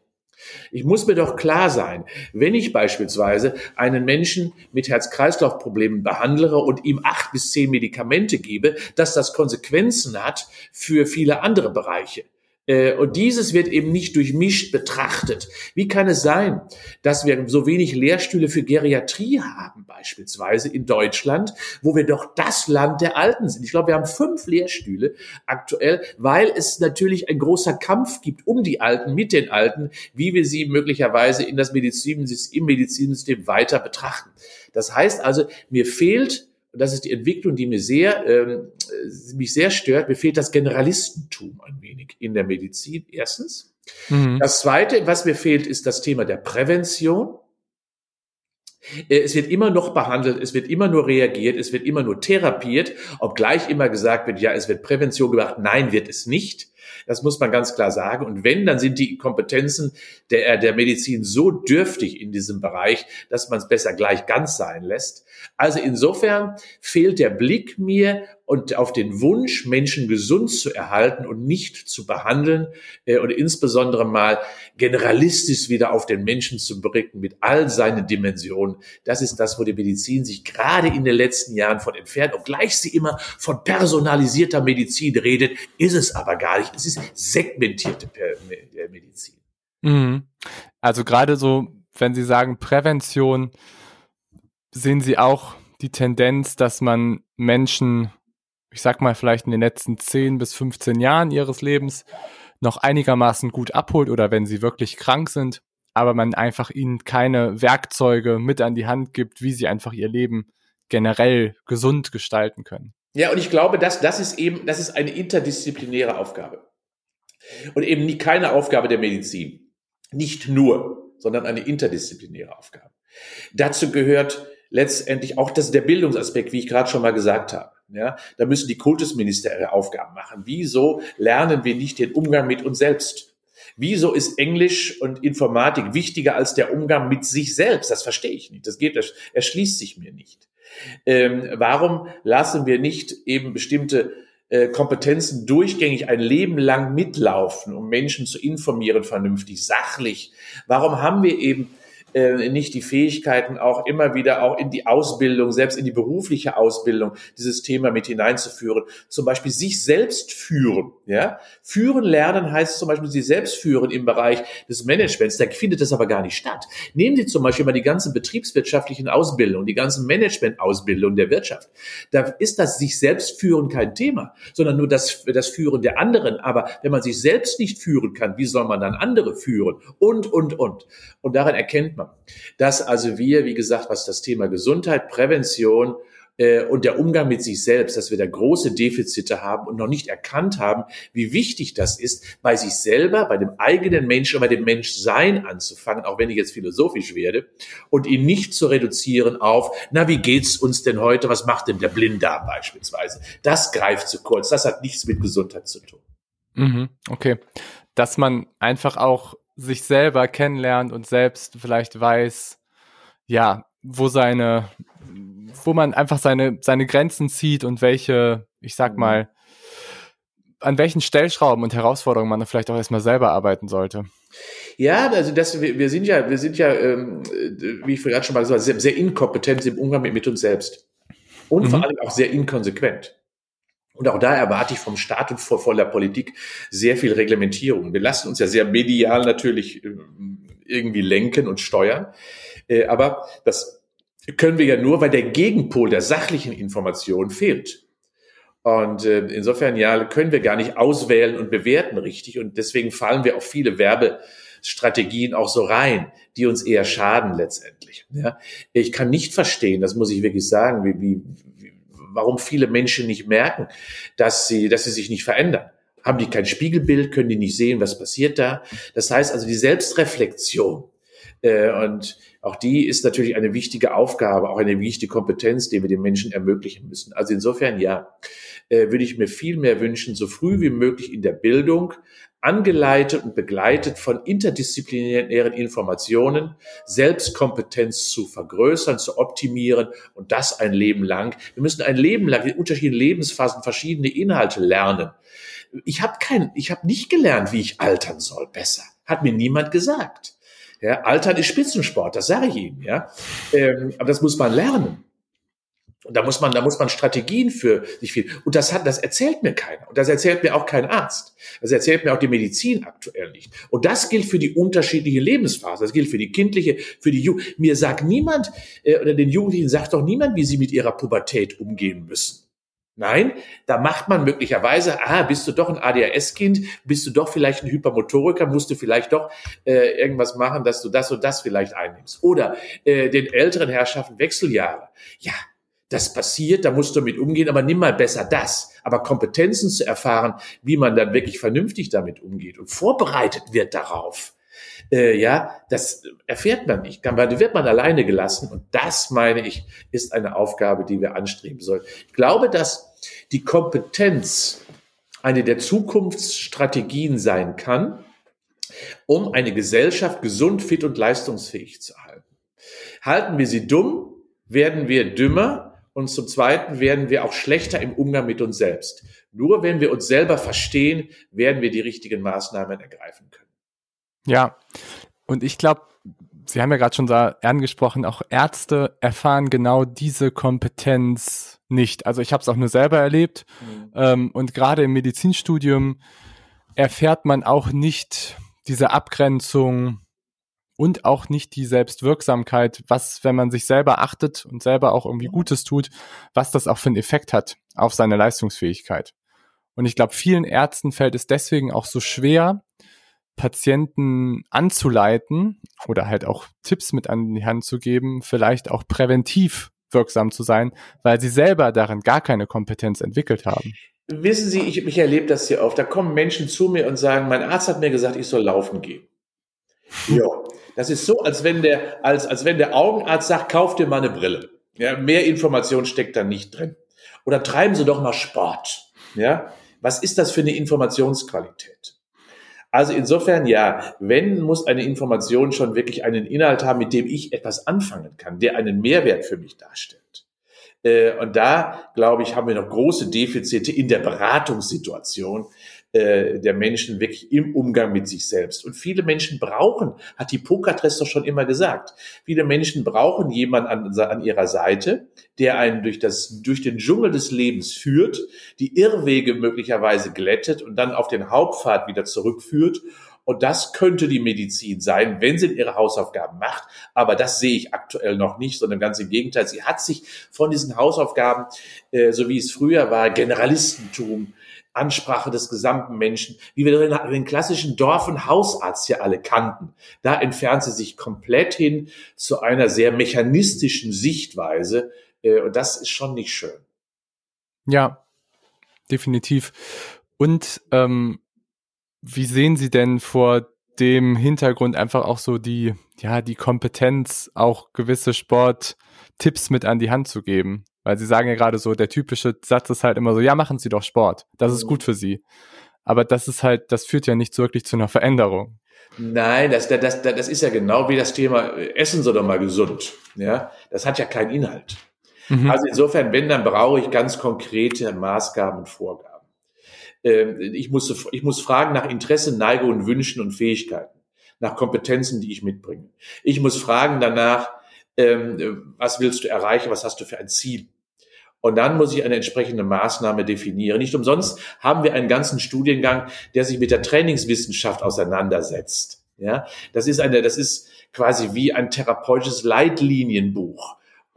Ich muss mir doch klar sein, wenn ich beispielsweise einen Menschen mit Herz-Kreislauf-Problemen behandle und ihm acht bis zehn Medikamente gebe, dass das Konsequenzen hat für viele andere Bereiche. Äh, und dieses wird eben nicht durchmischt betrachtet. Wie kann es sein, dass wir so wenig Lehrstühle für Geriatrie haben, beispielsweise in Deutschland, wo wir doch das Land der Alten sind? Ich glaube, wir haben fünf Lehrstühle aktuell, weil es natürlich ein großer Kampf gibt um die Alten, mit den Alten, wie wir sie möglicherweise in das Medizinsystem, im Medizinsystem weiter betrachten. Das heißt also, mir fehlt das ist die Entwicklung, die mir sehr, ähm, mich sehr stört, mir fehlt das Generalistentum ein wenig in der Medizin, erstens. Mhm. Das Zweite, was mir fehlt, ist das Thema der Prävention. Äh, es wird immer noch behandelt, es wird immer nur reagiert, es wird immer nur therapiert, obgleich immer gesagt wird, ja, es wird Prävention gemacht. Nein, wird es nicht. Das muss man ganz klar sagen. Und wenn, dann sind die Kompetenzen der, der Medizin so dürftig in diesem Bereich, dass man es besser gleich ganz sein lässt. Also insofern fehlt der Blick mir und auf den Wunsch, Menschen gesund zu erhalten und nicht zu behandeln äh, und insbesondere mal generalistisch wieder auf den Menschen zu blicken mit all seinen Dimensionen. Das ist das, wo die Medizin sich gerade in den letzten Jahren von entfernt, obgleich sie immer von personalisierter Medizin redet, ist es aber gar nicht. Es ist segmentierte Medizin. Mhm. Also gerade so, wenn Sie sagen Prävention, sehen Sie auch die Tendenz, dass man Menschen ich sag mal, vielleicht in den letzten 10 bis 15 Jahren ihres Lebens noch einigermaßen gut abholt oder wenn sie wirklich krank sind, aber man einfach ihnen keine Werkzeuge mit an die Hand gibt, wie sie einfach ihr Leben generell gesund gestalten können. Ja, und ich glaube, dass das ist eben, das ist eine interdisziplinäre Aufgabe. Und eben nie keine Aufgabe der Medizin. Nicht nur, sondern eine interdisziplinäre Aufgabe. Dazu gehört letztendlich auch das, der Bildungsaspekt, wie ich gerade schon mal gesagt habe. Ja, da müssen die Kultusminister ihre Aufgaben machen. Wieso lernen wir nicht den Umgang mit uns selbst? Wieso ist Englisch und Informatik wichtiger als der Umgang mit sich selbst? Das verstehe ich nicht. Das geht, das erschließt sich mir nicht. Ähm, warum lassen wir nicht eben bestimmte Kompetenzen durchgängig ein Leben lang mitlaufen, um Menschen zu informieren, vernünftig, sachlich? Warum haben wir eben äh, nicht die Fähigkeiten, auch immer wieder auch in die Ausbildung, selbst in die berufliche Ausbildung, dieses Thema mit hineinzuführen. Zum Beispiel sich selbst führen. Ja? Führen lernen heißt zum Beispiel sich selbst führen im Bereich des Managements. Da findet das aber gar nicht statt. Nehmen Sie zum Beispiel mal die ganzen betriebswirtschaftlichen Ausbildungen, die ganzen Management-Ausbildungen der Wirtschaft. Da ist das sich selbst führen kein Thema, sondern nur das, das Führen der anderen. Aber wenn man sich selbst nicht führen kann, wie soll man dann andere führen? Und, und, und. Und daran erkennt man, dass also wir, wie gesagt, was das Thema Gesundheit, Prävention äh, und der Umgang mit sich selbst, dass wir da große Defizite haben und noch nicht erkannt haben, wie wichtig das ist, bei sich selber, bei dem eigenen Menschen, bei dem Menschsein anzufangen, auch wenn ich jetzt philosophisch werde, und ihn nicht zu reduzieren auf, na, wie geht's uns denn heute? Was macht denn der Blinddarm beispielsweise? Das greift zu kurz. Das hat nichts mit Gesundheit zu tun. Mhm, okay. Dass man einfach auch sich selber kennenlernt und selbst vielleicht weiß, ja, wo seine, wo man einfach seine, seine Grenzen zieht und welche, ich sag mhm. mal, an welchen Stellschrauben und Herausforderungen man vielleicht auch erstmal selber arbeiten sollte. Ja, also das, wir, wir sind ja, wir sind ja, ähm, wie ich gerade schon mal gesagt habe, sehr, sehr inkompetent im Umgang mit, mit uns selbst. Und mhm. vor allem auch sehr inkonsequent. Und auch da erwarte ich vom Staat und von der Politik sehr viel Reglementierung. Wir lassen uns ja sehr medial natürlich ähm, irgendwie lenken und steuern. Äh, aber das können wir ja nur, weil der Gegenpol der sachlichen Information fehlt. Und äh, insofern ja, können wir gar nicht auswählen und bewerten richtig. Und deswegen fallen wir auf viele Werbestrategien auch so rein, die uns eher schaden letztendlich. Ja, ich kann nicht verstehen, das muss ich wirklich sagen, wie, wie, warum viele Menschen nicht merken, dass sie, dass sie sich nicht verändern. Haben die kein Spiegelbild, können die nicht sehen, was passiert da? Das heißt also die Selbstreflexion. Äh, und auch die ist natürlich eine wichtige Aufgabe, auch eine wichtige Kompetenz, die wir den Menschen ermöglichen müssen. Also insofern ja, äh, würde ich mir viel mehr wünschen, so früh wie möglich in der Bildung, angeleitet und begleitet von interdisziplinären Informationen, Selbstkompetenz zu vergrößern, zu optimieren und das ein Leben lang. Wir müssen ein Leben lang in unterschiedlichen Lebensphasen verschiedene Inhalte lernen. Ich habe kein, ich habe nicht gelernt, wie ich altern soll besser. Hat mir niemand gesagt. Ja, Altern ist Spitzensport, das sage ich Ihnen. Ja, ähm, aber das muss man lernen. Und da muss man, da muss man Strategien für sich finden. Und das hat, das erzählt mir keiner. Und das erzählt mir auch kein Arzt. Das erzählt mir auch die Medizin aktuell nicht. Und das gilt für die unterschiedliche Lebensphase. Das gilt für die kindliche, für die Jugend. Mir sagt niemand, äh, oder den Jugendlichen sagt doch niemand, wie sie mit ihrer Pubertät umgehen müssen. Nein, da macht man möglicherweise, ah, bist du doch ein ADHS-Kind, bist du doch vielleicht ein Hypermotoriker, musst du vielleicht doch äh, irgendwas machen, dass du das und das vielleicht einnimmst. Oder äh, den älteren Herrschaften Wechseljahre. Ja, das passiert, da musst du mit umgehen, aber nimm mal besser das. Aber Kompetenzen zu erfahren, wie man dann wirklich vernünftig damit umgeht und vorbereitet wird darauf, äh, ja, das erfährt man nicht, kann, weil wird man alleine gelassen. Und das, meine ich, ist eine Aufgabe, die wir anstreben sollen. Ich glaube, dass die Kompetenz eine der Zukunftsstrategien sein kann, um eine Gesellschaft gesund, fit und leistungsfähig zu halten. Halten wir sie dumm, werden wir dümmer und zum Zweiten werden wir auch schlechter im Umgang mit uns selbst. Nur wenn wir uns selber verstehen, werden wir die richtigen Maßnahmen ergreifen können. Ja, und ich glaube, Sie haben ja gerade schon da angesprochen, auch Ärzte erfahren genau diese Kompetenz nicht. Also ich habe es auch nur selber erlebt. Mhm. Ähm, und gerade im Medizinstudium erfährt man auch nicht diese Abgrenzung und auch nicht die Selbstwirksamkeit, was, wenn man sich selber achtet und selber auch irgendwie Gutes tut, was das auch für einen Effekt hat auf seine Leistungsfähigkeit. Und ich glaube, vielen Ärzten fällt es deswegen auch so schwer, Patienten anzuleiten oder halt auch Tipps mit an die Hand zu geben, vielleicht auch präventiv wirksam zu sein, weil sie selber darin gar keine Kompetenz entwickelt haben. Wissen Sie, ich, ich erlebe das hier oft. Da kommen Menschen zu mir und sagen, mein Arzt hat mir gesagt, ich soll laufen gehen. Ja, das ist so, als wenn der, als, als wenn der Augenarzt sagt, kauf dir mal eine Brille. Ja, mehr Information steckt da nicht drin. Oder treiben Sie doch mal Sport. Ja, was ist das für eine Informationsqualität? Also insofern ja, wenn muss eine Information schon wirklich einen Inhalt haben, mit dem ich etwas anfangen kann, der einen Mehrwert für mich darstellt. Äh, und da, glaube ich, haben wir noch große Defizite in der Beratungssituation, äh, der Menschen wirklich im Umgang mit sich selbst. Und viele Menschen brauchen, hat Hippokrates doch schon immer gesagt, viele Menschen brauchen jemanden an, an ihrer Seite, der einen durch, das, durch den Dschungel des Lebens führt, die Irrwege möglicherweise glättet und dann auf den Hauptpfad wieder zurückführt und das könnte die Medizin sein, wenn sie ihre Hausaufgaben macht. Aber das sehe ich aktuell noch nicht, sondern ganz im Gegenteil. Sie hat sich von diesen Hausaufgaben, äh, so wie es früher war, Generalistentum, Ansprache des gesamten Menschen, wie wir den, den klassischen Dorf- und Hausarzt hier alle kannten. Da entfernt sie sich komplett hin zu einer sehr mechanistischen Sichtweise. Äh, und das ist schon nicht schön. Ja, definitiv. Und ähm, wie sehen Sie denn vor dem Hintergrund einfach auch so die, ja, die Kompetenz, auch gewisse Sporttipps mit an die Hand zu geben? Weil sie sagen ja gerade so, der typische Satz ist halt immer so, ja, machen Sie doch Sport. Das ist mhm. gut für Sie. Aber das ist halt, das führt ja nicht wirklich zu einer Veränderung. Nein, das, das, das, das ist ja genau wie das Thema äh, Essen Sie doch mal gesund. Ja, das hat ja keinen Inhalt. Mhm. Also insofern, wenn, dann brauche ich ganz konkrete Maßgaben und Vorgaben. Ähm, ich, muss, ich muss fragen nach Interesse, Neigungen, Wünschen und Fähigkeiten, nach Kompetenzen, die ich mitbringe. Ich muss fragen danach, ähm, was willst du erreichen, was hast du für ein Ziel? Und dann muss ich eine entsprechende Maßnahme definieren. Nicht umsonst haben wir einen ganzen Studiengang, der sich mit der Trainingswissenschaft auseinandersetzt. Ja, das ist eine, das ist quasi wie ein therapeutisches Leitlinienbuch.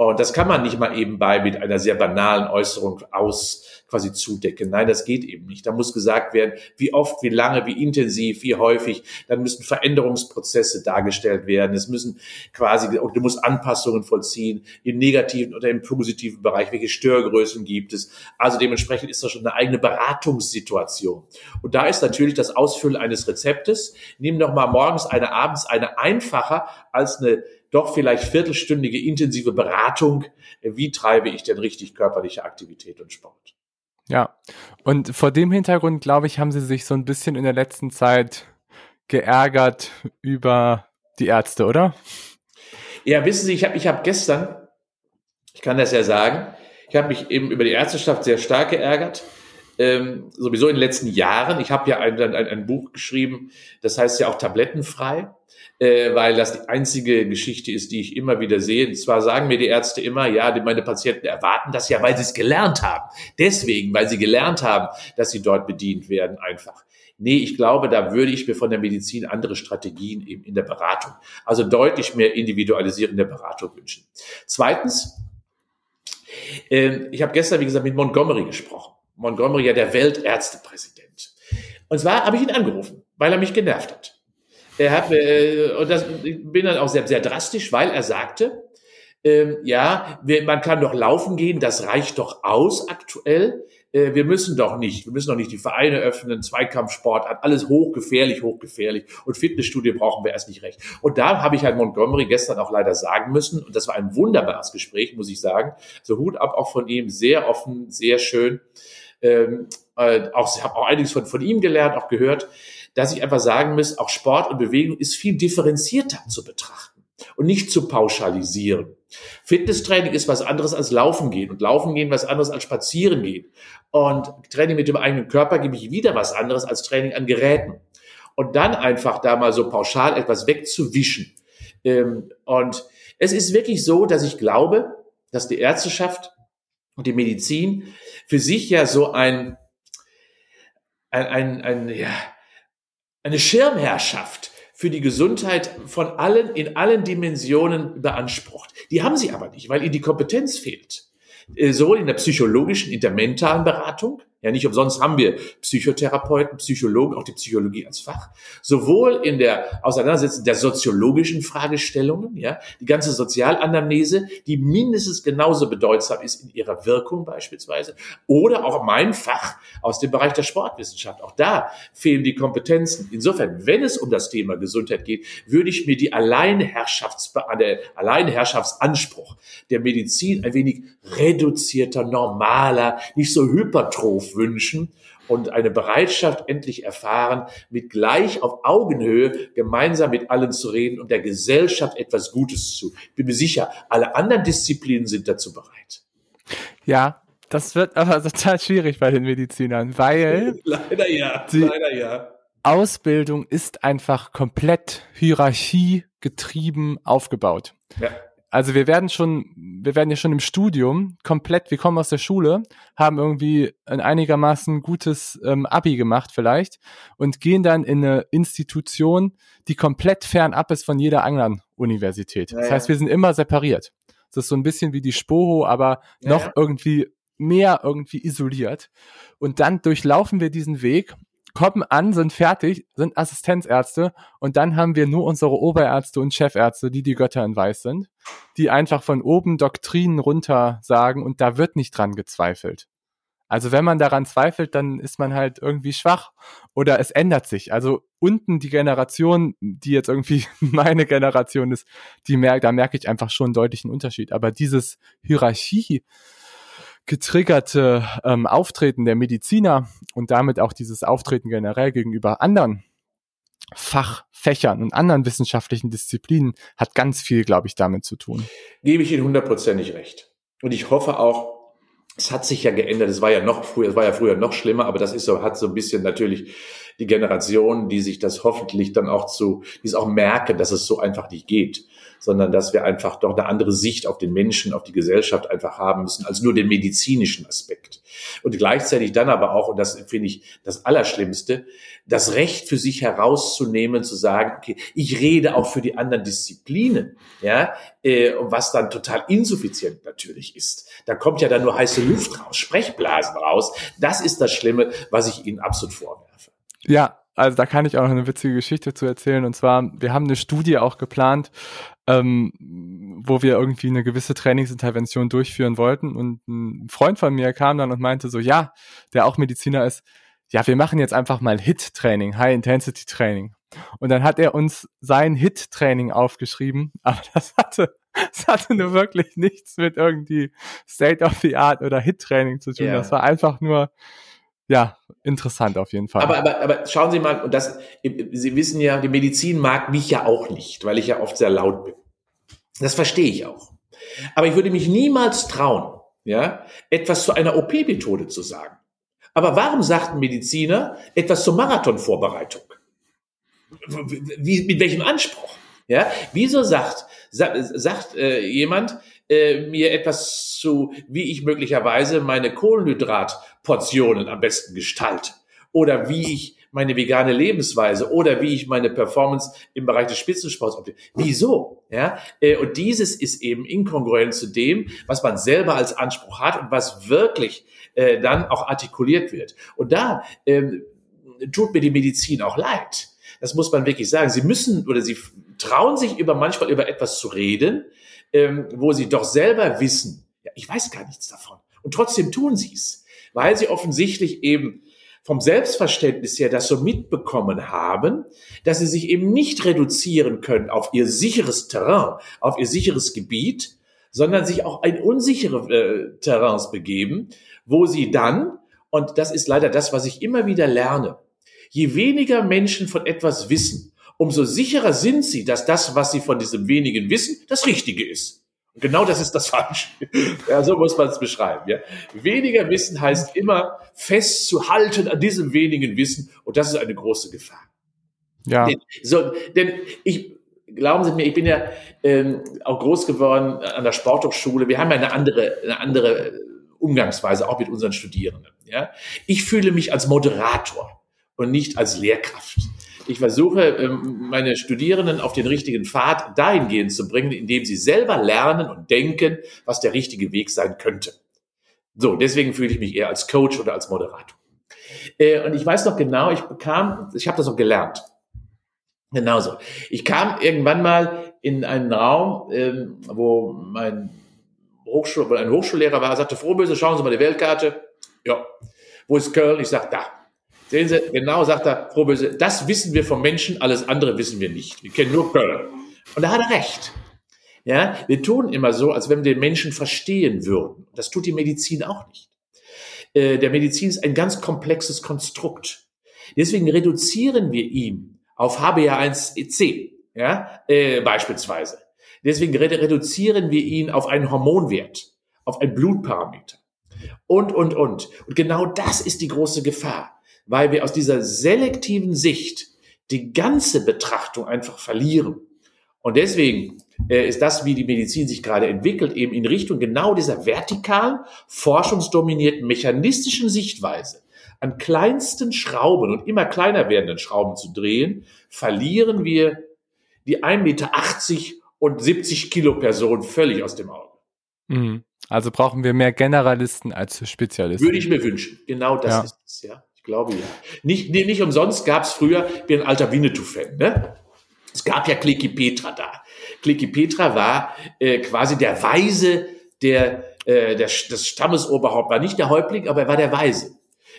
Und das kann man nicht mal eben bei mit einer sehr banalen Äußerung aus quasi zudecken. Nein, das geht eben nicht. Da muss gesagt werden, wie oft, wie lange, wie intensiv, wie häufig. Dann müssen Veränderungsprozesse dargestellt werden. Es müssen quasi, du musst Anpassungen vollziehen im negativen oder im positiven Bereich. Welche Störgrößen gibt es? Also dementsprechend ist das schon eine eigene Beratungssituation. Und da ist natürlich das Ausfüllen eines Rezeptes, nimm noch mal morgens eine, abends eine einfacher als eine doch vielleicht viertelstündige intensive Beratung. Wie treibe ich denn richtig körperliche Aktivität und Sport? Ja, und vor dem Hintergrund, glaube ich, haben sie sich so ein bisschen in der letzten Zeit geärgert über die Ärzte, oder? Ja, wissen Sie, ich habe ich hab gestern, ich kann das ja sagen, ich habe mich eben über die Ärzteschaft sehr stark geärgert. Ähm, sowieso in den letzten Jahren. Ich habe ja ein, ein, ein Buch geschrieben, das heißt ja auch tablettenfrei äh, weil das die einzige Geschichte ist, die ich immer wieder sehe. Und zwar sagen mir die Ärzte immer, ja, meine Patienten erwarten das ja, weil sie es gelernt haben. Deswegen, weil sie gelernt haben, dass sie dort bedient werden, einfach. Nee, ich glaube, da würde ich mir von der Medizin andere Strategien eben in der Beratung, also deutlich mehr individualisierende Beratung wünschen. Zweitens, äh, ich habe gestern, wie gesagt, mit Montgomery gesprochen. Montgomery ja der Weltärztepräsident. Und zwar habe ich ihn angerufen, weil er mich genervt hat. Er hat, äh, und das bin dann auch sehr, sehr drastisch, weil er sagte, ähm, ja, wir, man kann doch laufen gehen, das reicht doch aus aktuell. Äh, wir müssen doch nicht, wir müssen doch nicht die Vereine öffnen, Zweikampfsport, alles hochgefährlich, hochgefährlich und Fitnessstudie brauchen wir erst nicht recht. Und da habe ich halt Montgomery gestern auch leider sagen müssen, und das war ein wunderbares Gespräch, muss ich sagen. So Hut ab auch von ihm, sehr offen, sehr schön. Ähm, äh, auch, ich habe auch einiges von, von ihm gelernt, auch gehört dass ich einfach sagen muss, auch Sport und Bewegung ist viel differenzierter zu betrachten und nicht zu pauschalisieren. Fitnesstraining ist was anderes als Laufen gehen und Laufen gehen was anderes als Spazieren gehen. Und Training mit dem eigenen Körper gebe ich wieder was anderes als Training an Geräten. Und dann einfach da mal so pauschal etwas wegzuwischen. Ähm, und es ist wirklich so, dass ich glaube, dass die Ärzteschaft und die Medizin für sich ja so ein, ein, ein, ein ja, eine Schirmherrschaft für die Gesundheit von allen in allen Dimensionen beansprucht. Die haben sie aber nicht, weil ihnen die Kompetenz fehlt. Äh, sowohl in der psychologischen, in der mentalen Beratung, ja, nicht umsonst haben wir Psychotherapeuten, Psychologen, auch die Psychologie als Fach. Sowohl in der Auseinandersetzung der soziologischen Fragestellungen, ja, die ganze Sozialanamnese, die mindestens genauso bedeutsam ist in ihrer Wirkung beispielsweise, oder auch mein Fach aus dem Bereich der Sportwissenschaft. Auch da fehlen die Kompetenzen. Insofern, wenn es um das Thema Gesundheit geht, würde ich mir die Alleinherrschafts, der Alleinherrschaftsanspruch der Medizin ein wenig reduzierter, normaler, nicht so hypertroph wünschen und eine Bereitschaft endlich erfahren, mit gleich auf Augenhöhe gemeinsam mit allen zu reden und der Gesellschaft etwas Gutes zu. Ich bin mir sicher, alle anderen Disziplinen sind dazu bereit. Ja, das wird aber total schwierig bei den Medizinern, weil leider ja, leider ja. Ausbildung ist einfach komplett hierarchiegetrieben aufgebaut. Ja. Also wir werden schon, wir werden ja schon im Studium komplett, wir kommen aus der Schule, haben irgendwie ein einigermaßen gutes ähm, Abi gemacht vielleicht und gehen dann in eine Institution, die komplett fernab ist von jeder anderen Universität. Ja, das heißt, wir sind immer separiert. Das ist so ein bisschen wie die Spoho, aber ja, noch ja. irgendwie mehr irgendwie isoliert. Und dann durchlaufen wir diesen Weg kommen an, sind fertig, sind Assistenzärzte und dann haben wir nur unsere Oberärzte und Chefärzte, die die Götter in Weiß sind, die einfach von oben Doktrinen runter sagen und da wird nicht dran gezweifelt. Also wenn man daran zweifelt, dann ist man halt irgendwie schwach oder es ändert sich. Also unten die Generation, die jetzt irgendwie meine Generation ist, die merkt, da merke ich einfach schon einen deutlichen Unterschied. Aber dieses Hierarchie, getriggerte ähm, Auftreten der Mediziner und damit auch dieses Auftreten generell gegenüber anderen Fachfächern und anderen wissenschaftlichen Disziplinen hat ganz viel, glaube ich, damit zu tun. Gebe ich Ihnen hundertprozentig recht. Und ich hoffe auch, es hat sich ja geändert. Es war ja noch früher, es war ja früher noch schlimmer, aber das ist so, hat so ein bisschen natürlich die Generation, die sich das hoffentlich dann auch zu, die es auch merken, dass es so einfach nicht geht sondern dass wir einfach doch eine andere Sicht auf den Menschen, auf die Gesellschaft einfach haben müssen, als nur den medizinischen Aspekt. Und gleichzeitig dann aber auch, und das finde ich das Allerschlimmste, das Recht für sich herauszunehmen, zu sagen, okay, ich rede auch für die anderen Disziplinen, ja, äh, was dann total insuffizient natürlich ist. Da kommt ja dann nur heiße Luft raus, Sprechblasen raus. Das ist das Schlimme, was ich Ihnen absolut vorwerfe. Ja, also da kann ich auch noch eine witzige Geschichte zu erzählen. Und zwar, wir haben eine Studie auch geplant, ähm, wo wir irgendwie eine gewisse Trainingsintervention durchführen wollten. Und ein Freund von mir kam dann und meinte so, ja, der auch Mediziner ist, ja, wir machen jetzt einfach mal HIT-Training, High-Intensity-Training. Und dann hat er uns sein HIT-Training aufgeschrieben, aber das hatte, das hatte nur wirklich nichts mit irgendwie State of the Art oder HIT-Training zu tun. Yeah. Das war einfach nur, ja, interessant auf jeden Fall. Aber, aber, aber schauen Sie mal, und das, Sie wissen ja, die Medizin mag mich ja auch nicht, weil ich ja oft sehr laut bin. Das verstehe ich auch. Aber ich würde mich niemals trauen, ja, etwas zu einer OP-Methode zu sagen. Aber warum sagt ein Mediziner etwas zur Marathonvorbereitung? Wie, mit welchem Anspruch? Ja, wieso sagt, sagt, sagt äh, jemand, äh, mir etwas zu, wie ich möglicherweise meine Kohlenhydratportionen am besten gestalte oder wie ich meine vegane Lebensweise oder wie ich meine Performance im Bereich des Spitzensports optimiere. Wieso? Ja, äh, und dieses ist eben inkongruent zu dem, was man selber als Anspruch hat und was wirklich äh, dann auch artikuliert wird. Und da ähm, tut mir die Medizin auch leid. Das muss man wirklich sagen. Sie müssen oder sie trauen sich über manchmal über etwas zu reden, ähm, wo sie doch selber wissen, ja, ich weiß gar nichts davon. Und trotzdem tun sie es, weil sie offensichtlich eben vom Selbstverständnis her das so mitbekommen haben, dass sie sich eben nicht reduzieren können auf ihr sicheres Terrain, auf ihr sicheres Gebiet, sondern sich auch ein unsichere äh, Terrains begeben, wo sie dann, und das ist leider das, was ich immer wieder lerne, je weniger Menschen von etwas wissen, umso sicherer sind sie, dass das, was sie von diesem wenigen wissen, das Richtige ist. Und genau das ist das Falsche. Ja, so muss man es beschreiben. Ja. Weniger Wissen heißt immer festzuhalten an diesem wenigen Wissen und das ist eine große Gefahr. Ja. Denn, so, denn ich, glauben Sie mir, ich bin ja ähm, auch groß geworden an der Sporthochschule. Wir haben ja eine andere, eine andere Umgangsweise auch mit unseren Studierenden. Ja. Ich fühle mich als Moderator und nicht als Lehrkraft. Ich versuche, ähm, meine Studierenden auf den richtigen Pfad dahingehend zu bringen, indem sie selber lernen und denken, was der richtige Weg sein könnte. So, deswegen fühle ich mich eher als Coach oder als Moderator. Äh, und ich weiß noch genau, ich bekam, ich habe das auch gelernt. Genauso. Ich kam irgendwann mal in einen Raum, ähm, wo mein Hochschul ein Hochschullehrer war, sagte, Frohböse, schauen Sie mal die Weltkarte. Ja. Wo ist Köln? Ich sage, da. Sehen Sie, genau sagt er, Frau Böse, das wissen wir vom Menschen, alles andere wissen wir nicht. Wir kennen nur Köln. Und da hat er recht. Ja, wir tun immer so, als wenn wir den Menschen verstehen würden. Das tut die Medizin auch nicht. Äh, der Medizin ist ein ganz komplexes Konstrukt. Deswegen reduzieren wir ihn auf HbA1c, ja, äh, beispielsweise. Deswegen reduzieren wir ihn auf einen Hormonwert, auf ein Blutparameter. Und, und, und. Und genau das ist die große Gefahr weil wir aus dieser selektiven Sicht die ganze Betrachtung einfach verlieren. Und deswegen äh, ist das, wie die Medizin sich gerade entwickelt, eben in Richtung genau dieser vertikalen, forschungsdominierten, mechanistischen Sichtweise an kleinsten Schrauben und immer kleiner werdenden Schrauben zu drehen, verlieren wir die 1,80 Meter und 70 Kilo Person völlig aus dem Auge. Mhm. Also brauchen wir mehr Generalisten als Spezialisten. Würde ich mir wünschen. Genau das ja. ist es, ja. Ich glaube ja. Nicht, nee, nicht umsonst gab es früher, ich bin ein alter Winnetou-Fan, ne? Es gab ja Kliki Petra da. Kliki Petra war äh, quasi der Weise der, äh, der, des Stammesoberhaupt, war nicht der Häuptling, aber er war der Weise.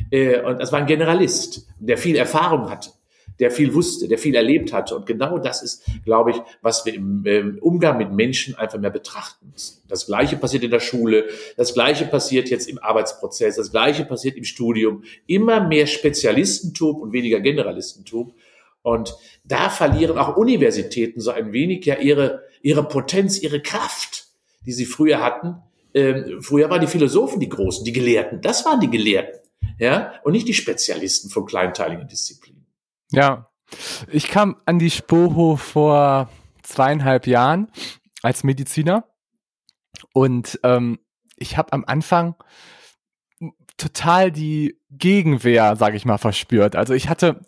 Äh, und das war ein Generalist, der viel Erfahrung hatte der viel wusste, der viel erlebt hatte. Und genau das ist, glaube ich, was wir im, im Umgang mit Menschen einfach mehr betrachten müssen. Das Gleiche passiert in der Schule, das Gleiche passiert jetzt im Arbeitsprozess, das Gleiche passiert im Studium. Immer mehr Spezialistentum und weniger Generalistentum. Und da verlieren auch Universitäten so ein wenig ja ihre, ihre Potenz, ihre Kraft, die sie früher hatten. Ähm, früher waren die Philosophen die Großen, die Gelehrten. Das waren die Gelehrten. Ja, und nicht die Spezialisten von kleinteiligen Disziplinen. Ja, ich kam an die Spoho vor zweieinhalb Jahren als Mediziner und ähm, ich habe am Anfang total die Gegenwehr, sage ich mal, verspürt. Also ich hatte,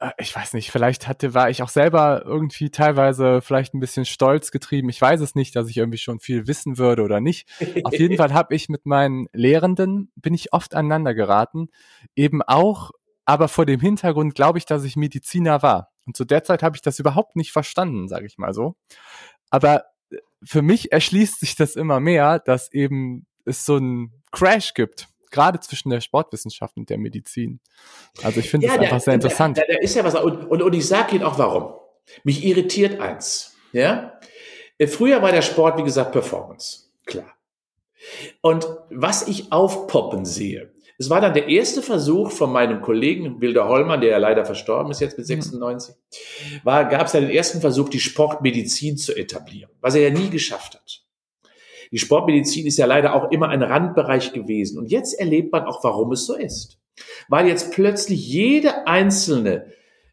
äh, ich weiß nicht, vielleicht hatte, war ich auch selber irgendwie teilweise vielleicht ein bisschen stolz getrieben. Ich weiß es nicht, dass ich irgendwie schon viel wissen würde oder nicht. Auf jeden Fall habe ich mit meinen Lehrenden, bin ich oft aneinander geraten, eben auch, aber vor dem Hintergrund glaube ich, dass ich Mediziner war. Und zu der Zeit habe ich das überhaupt nicht verstanden, sage ich mal so. Aber äh, für mich erschließt sich das immer mehr, dass eben es so einen Crash gibt gerade zwischen der Sportwissenschaft und der Medizin. Also ich finde ja, das der, einfach sehr interessant. Da, ist ja was. Und, und, und ich sage Ihnen auch warum. Mich irritiert eins. Ja? Äh, früher war der Sport, wie gesagt, Performance. Klar. Und was ich aufpoppen sehe, es war dann der erste Versuch von meinem Kollegen Wilder Hollmann, der ja leider verstorben ist jetzt mit 96, war, gab es ja den ersten Versuch, die Sportmedizin zu etablieren, was er ja nie geschafft hat. Die Sportmedizin ist ja leider auch immer ein Randbereich gewesen. Und jetzt erlebt man auch, warum es so ist. Weil jetzt plötzlich jede einzelne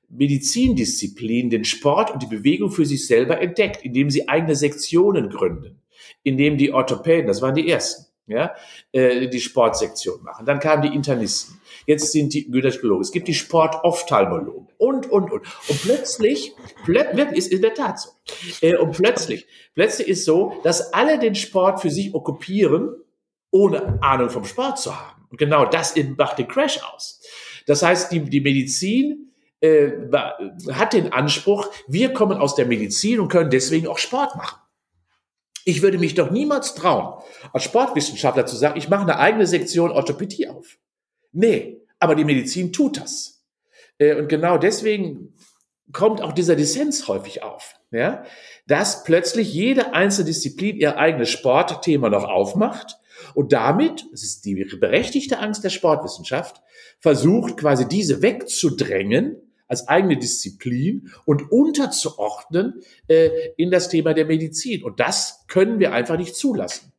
Medizindisziplin den Sport und die Bewegung für sich selber entdeckt, indem sie eigene Sektionen gründen, indem die Orthopäden, das waren die ersten, ja, äh, die Sportsektion machen. Dann kamen die Internisten. Jetzt sind die Gynäkologen. Es gibt die Sportophthalmologen und, und, und. Und plötzlich, plötzlich ist in der Tat so. Äh, und plötzlich, plötzlich ist so, dass alle den Sport für sich okkupieren, ohne Ahnung vom Sport zu haben. Und genau das macht den Crash aus. Das heißt, die, die Medizin äh, hat den Anspruch, wir kommen aus der Medizin und können deswegen auch Sport machen. Ich würde mich doch niemals trauen, als Sportwissenschaftler zu sagen, ich mache eine eigene Sektion Orthopädie auf. Nee, aber die Medizin tut das. Äh, und genau deswegen kommt auch dieser Dissens häufig auf, ja, dass plötzlich jede einzelne Disziplin ihr eigenes Sportthema noch aufmacht und damit, das ist die berechtigte Angst der Sportwissenschaft, versucht quasi diese wegzudrängen als eigene Disziplin und unterzuordnen äh, in das Thema der Medizin. Und das können wir einfach nicht zulassen.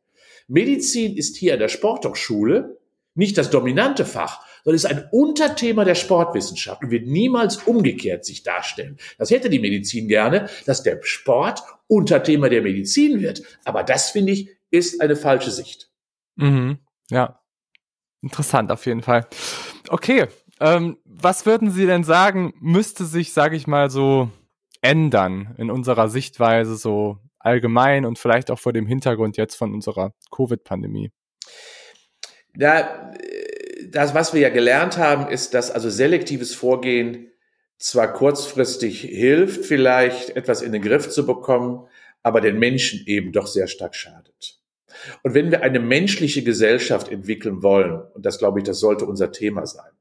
Medizin ist hier an der Sporthochschule nicht das dominante Fach, sondern ist ein Unterthema der Sportwissenschaft und wird niemals umgekehrt sich darstellen. Das hätte die Medizin gerne, dass der Sport Unterthema der Medizin wird. Aber das, finde ich, ist eine falsche Sicht. Mhm. Ja. Interessant auf jeden Fall. Okay, ähm, was würden Sie denn sagen, müsste sich, sage ich mal, so ändern in unserer Sichtweise so allgemein und vielleicht auch vor dem Hintergrund jetzt von unserer Covid-Pandemie? Ja, das, was wir ja gelernt haben, ist, dass also selektives Vorgehen zwar kurzfristig hilft, vielleicht etwas in den Griff zu bekommen, aber den Menschen eben doch sehr stark schadet. Und wenn wir eine menschliche Gesellschaft entwickeln wollen, und das glaube ich, das sollte unser Thema sein,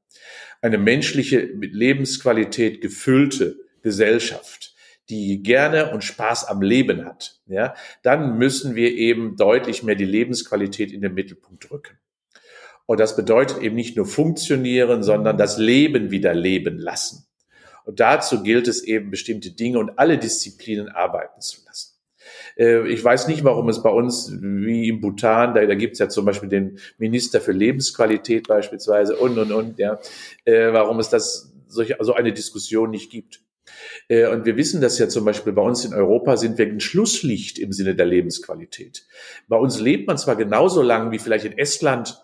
eine menschliche, mit Lebensqualität gefüllte Gesellschaft, die gerne und Spaß am Leben hat, ja, dann müssen wir eben deutlich mehr die Lebensqualität in den Mittelpunkt rücken. Und das bedeutet eben nicht nur funktionieren, sondern das Leben wieder leben lassen. Und dazu gilt es eben, bestimmte Dinge und alle Disziplinen arbeiten zu lassen. Äh, ich weiß nicht, warum es bei uns, wie im Bhutan, da, da gibt es ja zum Beispiel den Minister für Lebensqualität beispielsweise und, und, und, ja, äh, warum es das, solche, so eine Diskussion nicht gibt. Äh, und wir wissen das ja zum Beispiel bei uns in Europa sind wir ein Schlusslicht im Sinne der Lebensqualität. Bei uns lebt man zwar genauso lang wie vielleicht in Estland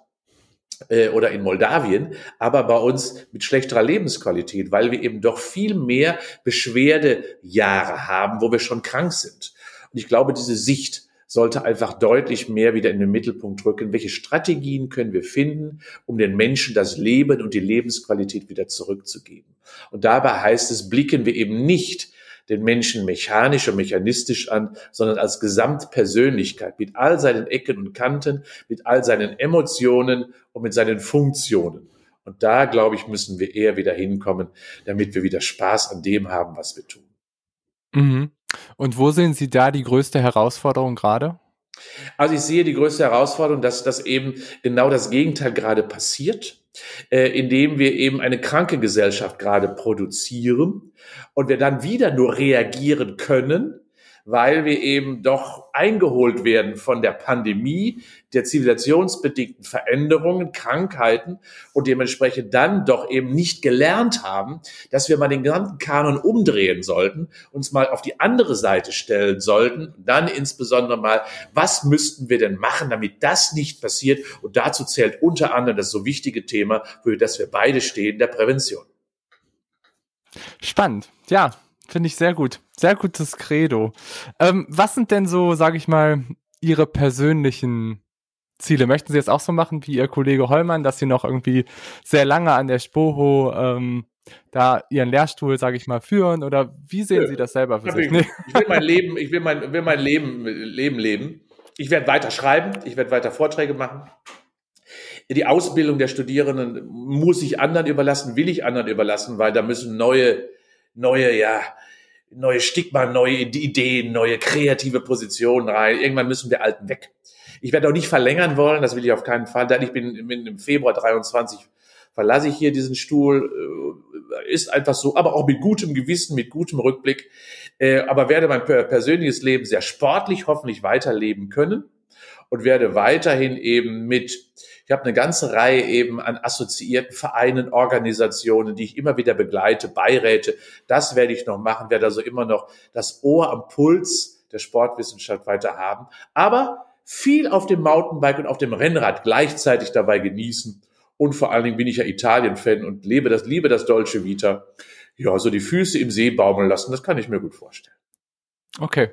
oder in Moldawien, aber bei uns mit schlechterer Lebensqualität, weil wir eben doch viel mehr Beschwerdejahre haben, wo wir schon krank sind. Und ich glaube, diese Sicht sollte einfach deutlich mehr wieder in den Mittelpunkt rücken. Welche Strategien können wir finden, um den Menschen das Leben und die Lebensqualität wieder zurückzugeben? Und dabei heißt es, blicken wir eben nicht den Menschen mechanisch und mechanistisch an, sondern als Gesamtpersönlichkeit mit all seinen Ecken und Kanten, mit all seinen Emotionen und mit seinen Funktionen. Und da, glaube ich, müssen wir eher wieder hinkommen, damit wir wieder Spaß an dem haben, was wir tun. Mhm. Und wo sehen Sie da die größte Herausforderung gerade? Also ich sehe die größte Herausforderung, dass das eben genau das Gegenteil gerade passiert, äh, indem wir eben eine kranke Gesellschaft gerade produzieren und wir dann wieder nur reagieren können, weil wir eben doch eingeholt werden von der Pandemie, der zivilisationsbedingten Veränderungen, Krankheiten und dementsprechend dann doch eben nicht gelernt haben, dass wir mal den gesamten Kanon umdrehen sollten, uns mal auf die andere Seite stellen sollten, dann insbesondere mal, was müssten wir denn machen, damit das nicht passiert? Und dazu zählt unter anderem das so wichtige Thema, für das wir beide stehen, der Prävention. Spannend, ja, finde ich sehr gut. Sehr gutes Credo. Ähm, was sind denn so, sage ich mal, Ihre persönlichen Ziele? Möchten Sie jetzt auch so machen wie Ihr Kollege Hollmann, dass Sie noch irgendwie sehr lange an der Spoho ähm, da Ihren Lehrstuhl, sage ich mal, führen? Oder wie sehen ja, Sie das selber für sich? Nee. Ich will mein Leben, ich will mein, will mein Leben, Leben leben. Ich werde weiter schreiben, ich werde weiter Vorträge machen. Die Ausbildung der Studierenden muss ich anderen überlassen, will ich anderen überlassen, weil da müssen neue, neue, ja, neue Stigma, neue Ideen, neue kreative Positionen rein. Irgendwann müssen wir Alten weg. Ich werde auch nicht verlängern wollen, das will ich auf keinen Fall. Denn ich bin, im Februar 23 verlasse ich hier diesen Stuhl, äh, ist einfach so, aber auch mit gutem Gewissen, mit gutem Rückblick, äh, aber werde mein persönliches Leben sehr sportlich hoffentlich weiterleben können und werde weiterhin eben mit ich habe eine ganze Reihe eben an assoziierten Vereinen, Organisationen, die ich immer wieder begleite, Beiräte. Das werde ich noch machen, werde also immer noch das Ohr am Puls der Sportwissenschaft weiter haben. Aber viel auf dem Mountainbike und auf dem Rennrad gleichzeitig dabei genießen. Und vor allen Dingen bin ich ja Italien-Fan und lebe das, liebe das Dolce Vita. Ja, so die Füße im See baumeln lassen, das kann ich mir gut vorstellen. Okay.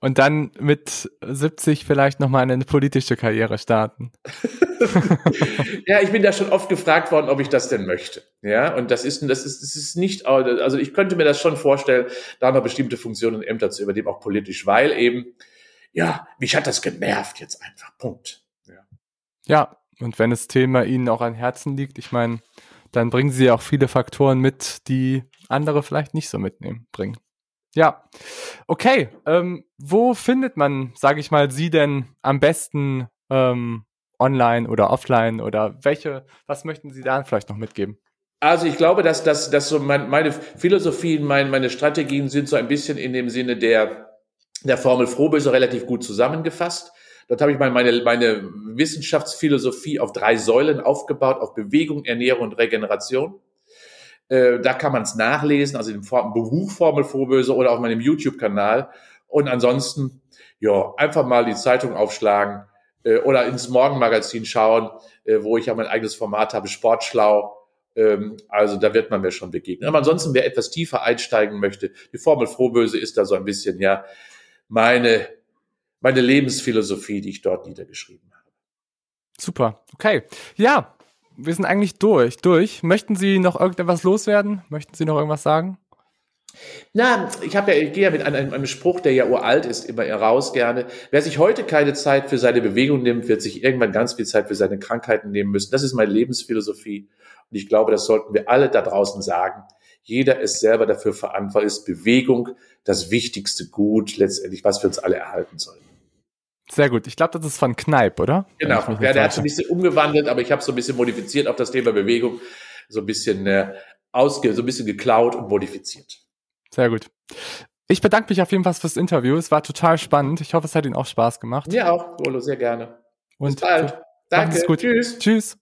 Und dann mit 70 vielleicht nochmal eine politische Karriere starten. ja, ich bin da schon oft gefragt worden, ob ich das denn möchte. Ja, und das ist, das ist, das ist nicht, also ich könnte mir das schon vorstellen, da noch bestimmte Funktionen und Ämter zu übernehmen, auch politisch, weil eben, ja, mich hat das genervt jetzt einfach. Punkt. Ja. Ja, und wenn das Thema Ihnen auch an Herzen liegt, ich meine, dann bringen Sie auch viele Faktoren mit, die andere vielleicht nicht so mitnehmen, bringen. Ja, okay. Ähm, wo findet man, sage ich mal, Sie denn am besten ähm, online oder offline oder welche, was möchten Sie da vielleicht noch mitgeben? Also ich glaube, dass, dass, dass so mein, meine Philosophien, mein, meine Strategien sind so ein bisschen in dem Sinne der, der Formel Frohböse relativ gut zusammengefasst. Dort habe ich mal meine, meine Wissenschaftsphilosophie auf drei Säulen aufgebaut, auf Bewegung, Ernährung und Regeneration. Äh, da kann man es nachlesen, also im Buch Formel Frohböse oder auf meinem YouTube-Kanal. Und ansonsten, ja, einfach mal die Zeitung aufschlagen, äh, oder ins Morgenmagazin schauen, äh, wo ich ja mein eigenes Format habe, Sportschlau. Ähm, also da wird man mir schon begegnen. Aber ansonsten, wer etwas tiefer einsteigen möchte, die Formel Frohböse ist da so ein bisschen ja meine, meine Lebensphilosophie, die ich dort niedergeschrieben habe. Super, okay. Ja, wir sind eigentlich durch, durch. Möchten Sie noch irgendetwas loswerden? Möchten Sie noch irgendwas sagen? Na, ich habe ja, ich gehe ja mit einem, einem, Spruch, der ja uralt ist, immer heraus gerne. Wer sich heute keine Zeit für seine Bewegung nimmt, wird sich irgendwann ganz viel Zeit für seine Krankheiten nehmen müssen. Das ist meine Lebensphilosophie. Und ich glaube, das sollten wir alle da draußen sagen. Jeder ist selber dafür verantwortlich, ist Bewegung das wichtigste Gut letztendlich, was wir uns alle erhalten sollen. Sehr gut. Ich glaube, das ist von Kneipp, oder? Genau. Ja, der hat so ein bisschen umgewandelt, aber ich habe so ein bisschen modifiziert auf das Thema Bewegung, so ein bisschen äh, ausge, so ein bisschen geklaut und modifiziert. Sehr gut. Ich bedanke mich auf jeden Fall fürs Interview. Es war total spannend. Ich hoffe, es hat Ihnen auch Spaß gemacht. Mir auch, Rolo, sehr gerne. Und Bis bald. Danke. Gut. Tschüss. Tschüss.